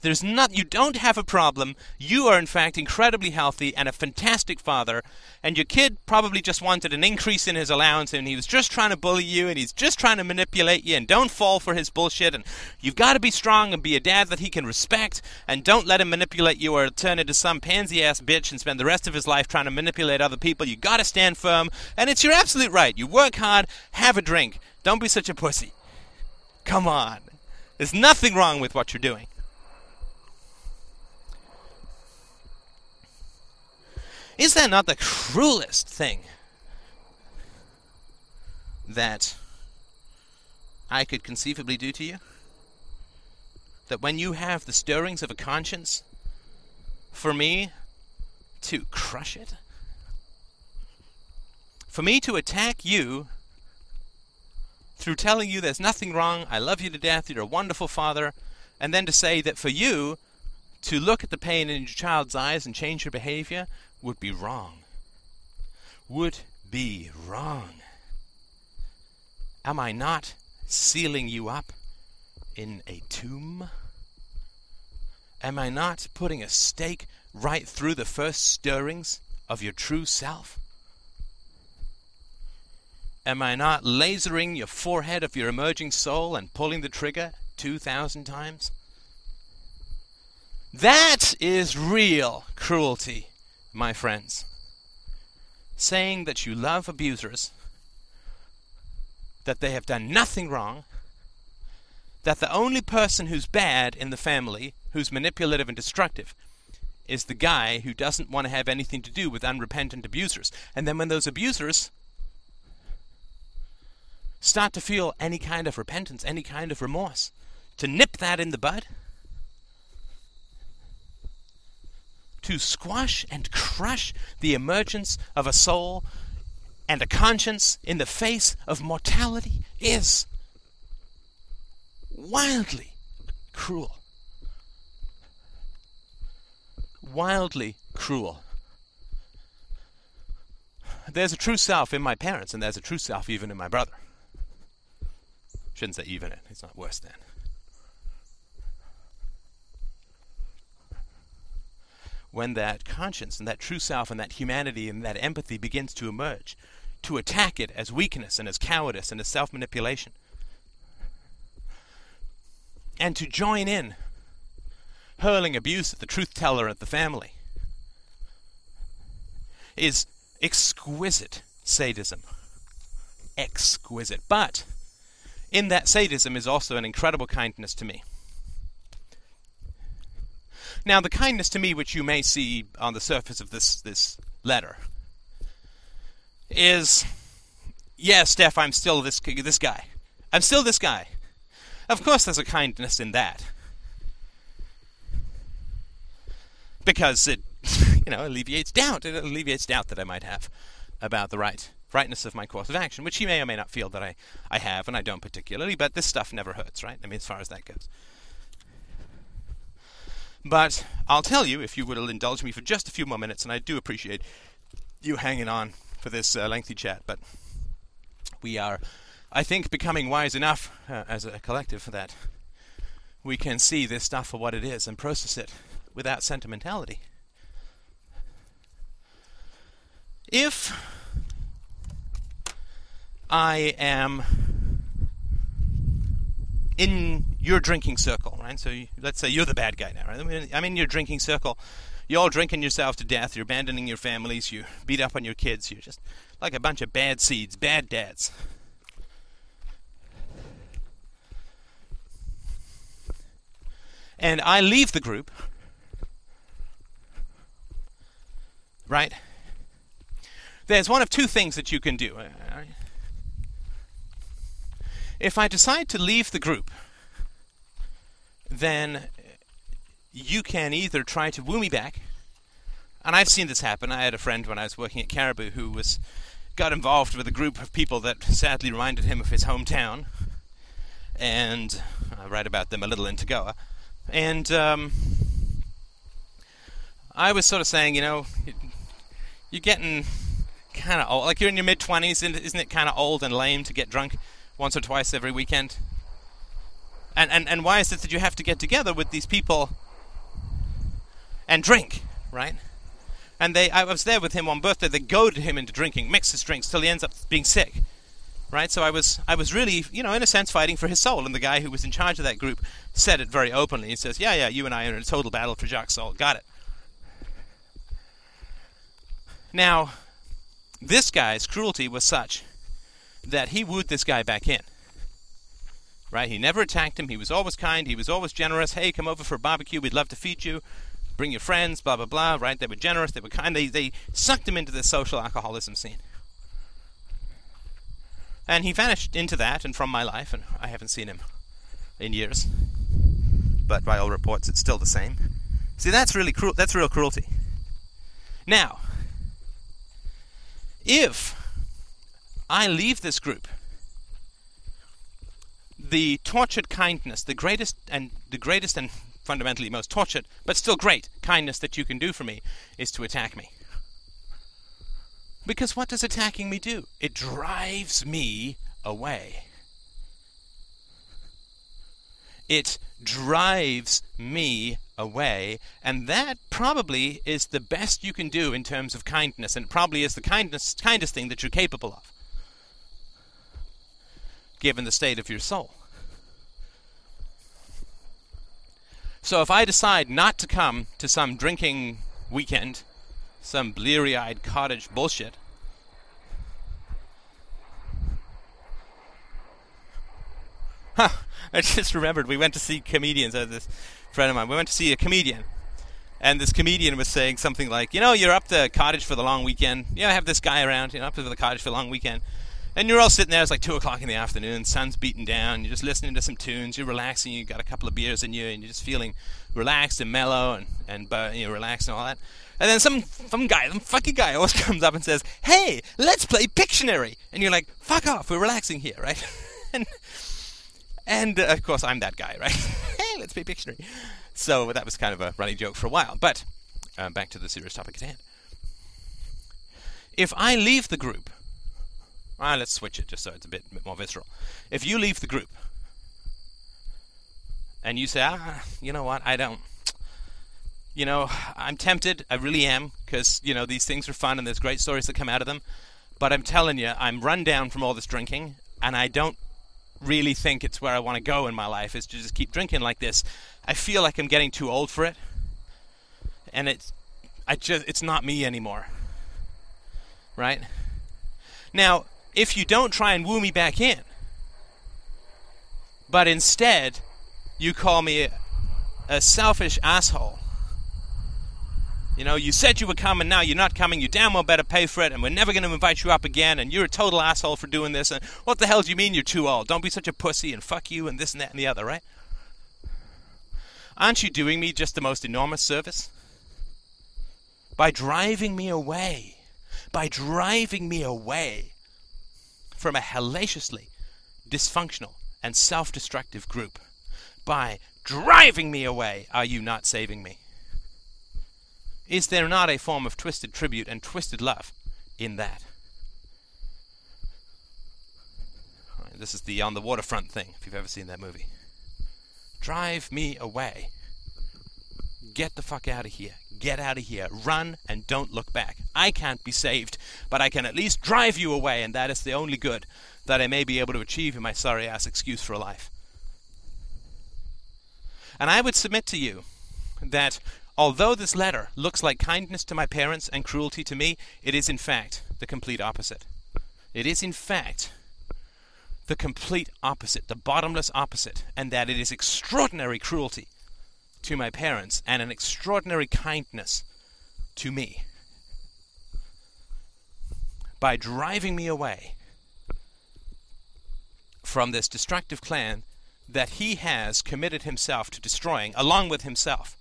There's not you don't have a problem. You are in fact incredibly healthy and a fantastic father, and your kid probably just wanted an increase in his allowance and he was just trying to bully you and he's just trying to manipulate you and don't fall for his bullshit and you've got to be strong and be a dad that he can respect and don't let him manipulate you or turn into some pansy ass bitch and spend the rest of his life trying to manipulate other people. You got to stand firm and it's your absolute right. You work hard, have a drink. Don't be such a pussy. Come on. There's nothing wrong with what you're doing. Is that not the cruelest thing that I could conceivably do to you? That when you have the stirrings of a conscience, for me to crush it? For me to attack you through telling you there's nothing wrong, I love you to death, you're a wonderful father, and then to say that for you to look at the pain in your child's eyes and change your behavior would be wrong. Would be wrong. Am I not sealing you up in a tomb? Am I not putting a stake right through the first stirrings of your true self? Am I not lasering your forehead of your emerging soul and pulling the trigger 2,000 times? That is real cruelty my friends, saying that you love abusers, that they have done nothing wrong, that the only person who's bad in the family, who's manipulative and destructive, is the guy who doesn't want to have anything to do with unrepentant abusers. And then when those abusers start to feel any kind of repentance, any kind of remorse, to nip that in the bud, to squash and crush the emergence of a soul and a conscience in the face of mortality is wildly cruel. Wildly cruel. There's a true self in my parents, and there's a true self even in my brother. Shouldn't say even it, it's not worse than. When that conscience and that true self and that humanity and that empathy begins to emerge, to attack it as weakness and as cowardice and as self manipulation. And to join in hurling abuse at the truth teller at the family is exquisite sadism. Exquisite. But in that sadism is also an incredible kindness to me. Now, the kindness to me which you may see on the surface of this, this letter is yeah, Steph, I'm still this, this guy. I'm still this guy. Of course, there's a kindness in that. Because it, you know, alleviates doubt. It alleviates doubt that I might have about the right rightness of my course of action, which he may or may not feel that I, I have, and I don't particularly, but this stuff never hurts, right? I mean, as far as that goes. But I'll tell you, if you will indulge me for just a few more minutes, and I do appreciate you hanging on for this uh, lengthy chat, but we are, I think, becoming wise enough uh, as a collective for that we can see this stuff for what it is and process it without sentimentality. If I am in your drinking circle, right? So you, let's say you're the bad guy now, right? I'm in your drinking circle. You're all drinking yourself to death. You're abandoning your families. You beat up on your kids. You're just like a bunch of bad seeds, bad dads. And I leave the group, right? There's one of two things that you can do. Uh, If I decide to leave the group, then you can either try to woo me back, and I've seen this happen. I had a friend when I was working at Caribou who was got involved with a group of people that sadly reminded him of his hometown, and I write about them a little in Tagoa. And um, I was sort of saying, you know, you're getting kind of old. Like you're in your mid 20s, and isn't it kind of old and lame to get drunk once or twice every weekend? And, and, and why is it that you have to get together with these people and drink, right? And they, I was there with him on birthday. They goaded him into drinking, mix his drinks till he ends up being sick, right? So I was, I was really, you know, in a sense, fighting for his soul. And the guy who was in charge of that group said it very openly. He says, "Yeah, yeah, you and I are in a total battle for Jacques' soul. Got it." Now, this guy's cruelty was such that he wooed this guy back in. Right? He never attacked him. He was always kind. He was always generous. Hey, come over for a barbecue. We'd love to feed you. Bring your friends. Blah blah blah. Right? They were generous. They were kind. They they sucked him into this social alcoholism scene. And he vanished into that and from my life, and I haven't seen him in years. But by all reports, it's still the same. See, that's really cruel. That's real cruelty. Now, if I leave this group, the tortured kindness, the greatest and the greatest and fundamentally most tortured, but still great kindness that you can do for me is to attack me. Because what does attacking me do? It drives me away. It drives me away, and that probably is the best you can do in terms of kindness, and probably is the kindness, kindest thing that you're capable of, given the state of your soul. So if I decide not to come to some drinking weekend, some bleary eyed cottage bullshit, Huh, I just remembered we went to see comedians. Uh, this friend of mine, we went to see a comedian, and this comedian was saying something like, "You know, you're up the cottage for the long weekend. You know, have this guy around. You know, up to the cottage for the long weekend." And you're all sitting there, it's like 2 o'clock in the afternoon, sun's beating down, you're just listening to some tunes, you're relaxing, you've got a couple of beers in you, and you're just feeling relaxed and mellow and, and uh, you know, relaxed and all that. And then some, some guy, some fucking guy always comes up and says, Hey, let's play Pictionary! And you're like, Fuck off, we're relaxing here, right? and and uh, of course, I'm that guy, right? hey, let's play Pictionary. So that was kind of a running joke for a while. But uh, back to the serious topic at hand. If I leave the group, Ah, let's switch it just so it's a bit, bit more visceral. If you leave the group and you say, ah, you know what, I don't, you know, I'm tempted, I really am, because, you know, these things are fun and there's great stories that come out of them. But I'm telling you, I'm run down from all this drinking and I don't really think it's where I want to go in my life is to just keep drinking like this. I feel like I'm getting too old for it. And it's I just it's not me anymore. Right? Now, if you don't try and woo me back in, but instead you call me a, selfish asshole. You know, you said you were coming, now you're not coming, you damn well better pay for it, and we're never going to invite you up again, and you're a total asshole for doing this, and what the hell do you mean you're too old? Don't be such a pussy, and fuck you, and this and that and the other, right? Aren't you doing me just the most enormous service? By driving me away, by driving me away from a hellaciously dysfunctional and self destructive group, by driving me away, are you not saving me? Is there not a form of twisted tribute and twisted love in that? This is the on the waterfront thing, if you've ever seen that movie. Drive me away. Get the fuck out of here. Get out of here. Run and don't look back. I can't be saved, but I can at least drive you away, and that is the only good that I may be able to achieve in my sorry ass excuse for a life. And I would submit to you that Although this letter looks like kindness to my parents and cruelty to me, it is in fact the complete opposite. It is in fact the complete opposite, the bottomless opposite, and that it is extraordinary cruelty to my parents and an extraordinary kindness to me. By driving me away from this destructive clan that he has committed himself to destroying along with himself.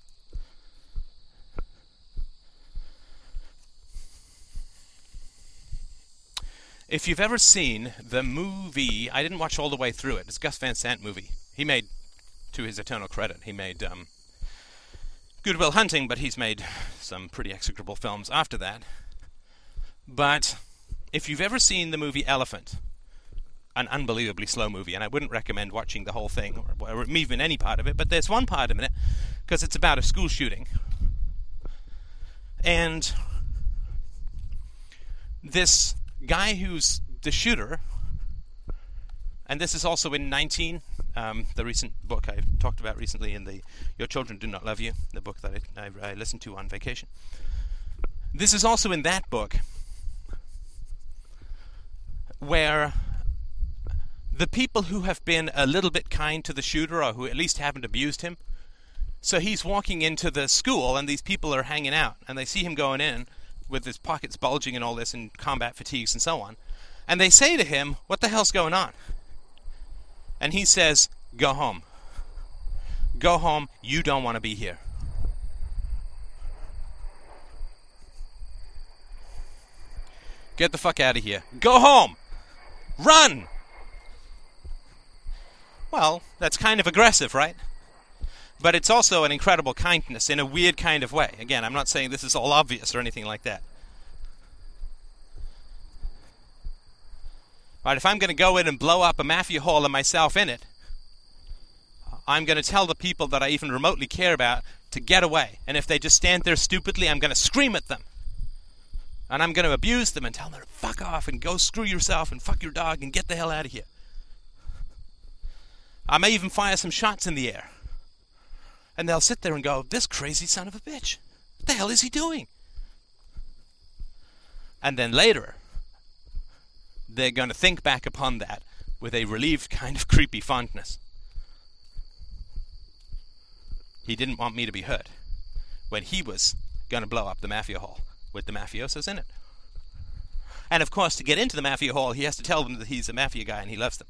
If you've ever seen the movie, I didn't watch all the way through it. It's Gus Van Sant movie. He made, to his eternal credit, he made um, Good Will Hunting, but he's made some pretty execrable films after that. But if you've ever seen the movie Elephant, an unbelievably slow movie, and I wouldn't recommend watching the whole thing or, or even any part of it, but there's one part in it because it's about a school shooting. And this guy who's the shooter, and this is also in 19, um, the recent book I talked about recently in the Your Children Do Not Love You, the book that I, I, I listened to on vacation. This is also in that book where the people who have been a little bit kind to the shooter or who at least haven't abused him. So he's walking into the school and these people are hanging out and they see him going in with his pockets bulging and all this and combat fatigues and so on. And they say to him, What the hell's going on? And he says, Go home. Go home. You don't want to be here. Get the fuck out of here. Go home. Run. Well, that's kind of aggressive, right? but it's also an incredible kindness in a weird kind of way. Again, I'm not saying this is all obvious or anything like that. Right, if I'm going to go in and blow up a mafia hall and myself in it, I'm going to tell the people that I even remotely care about to get away. And if they just stand there stupidly, I'm going to scream at them. And I'm going to abuse them and tell them to fuck off and go screw yourself and fuck your dog and get the hell out of here. I may even fire some shots in the air. And they'll sit there and go, This crazy son of a bitch. What the hell is he doing? And then later, they're going to think back upon that with a relieved kind of creepy fondness. He didn't want me to be hurt when he was going to blow up the mafia hall with the mafiosos in it. And of course, to get into the mafia hall, he has to tell them that he's a mafia guy and he loves them.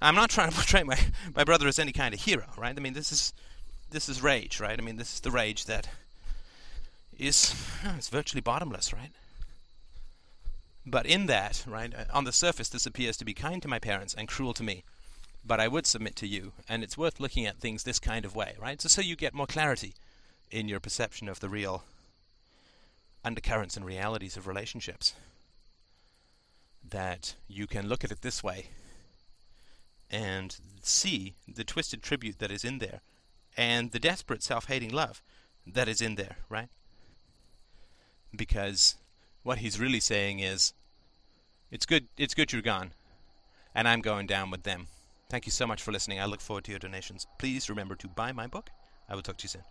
I'm not trying to portray my, my brother as any kind of hero, right? I mean, this is this is rage, right? I mean, this is the rage that is oh, it's virtually bottomless, right? But in that, right, uh, on the surface, this appears to be kind to my parents and cruel to me. But I would submit to you, and it's worth looking at things this kind of way, right? So, so you get more clarity in your perception of the real undercurrents and realities of relationships. That you can look at it this way and see the twisted tribute that is in there and the desperate self-hating love that is in there, right? Because what he's really saying is it's good it's good you're gone. and I'm going down with them. Thank you so much for listening. I look forward to your donations. Please remember to buy my book. I will talk to you soon.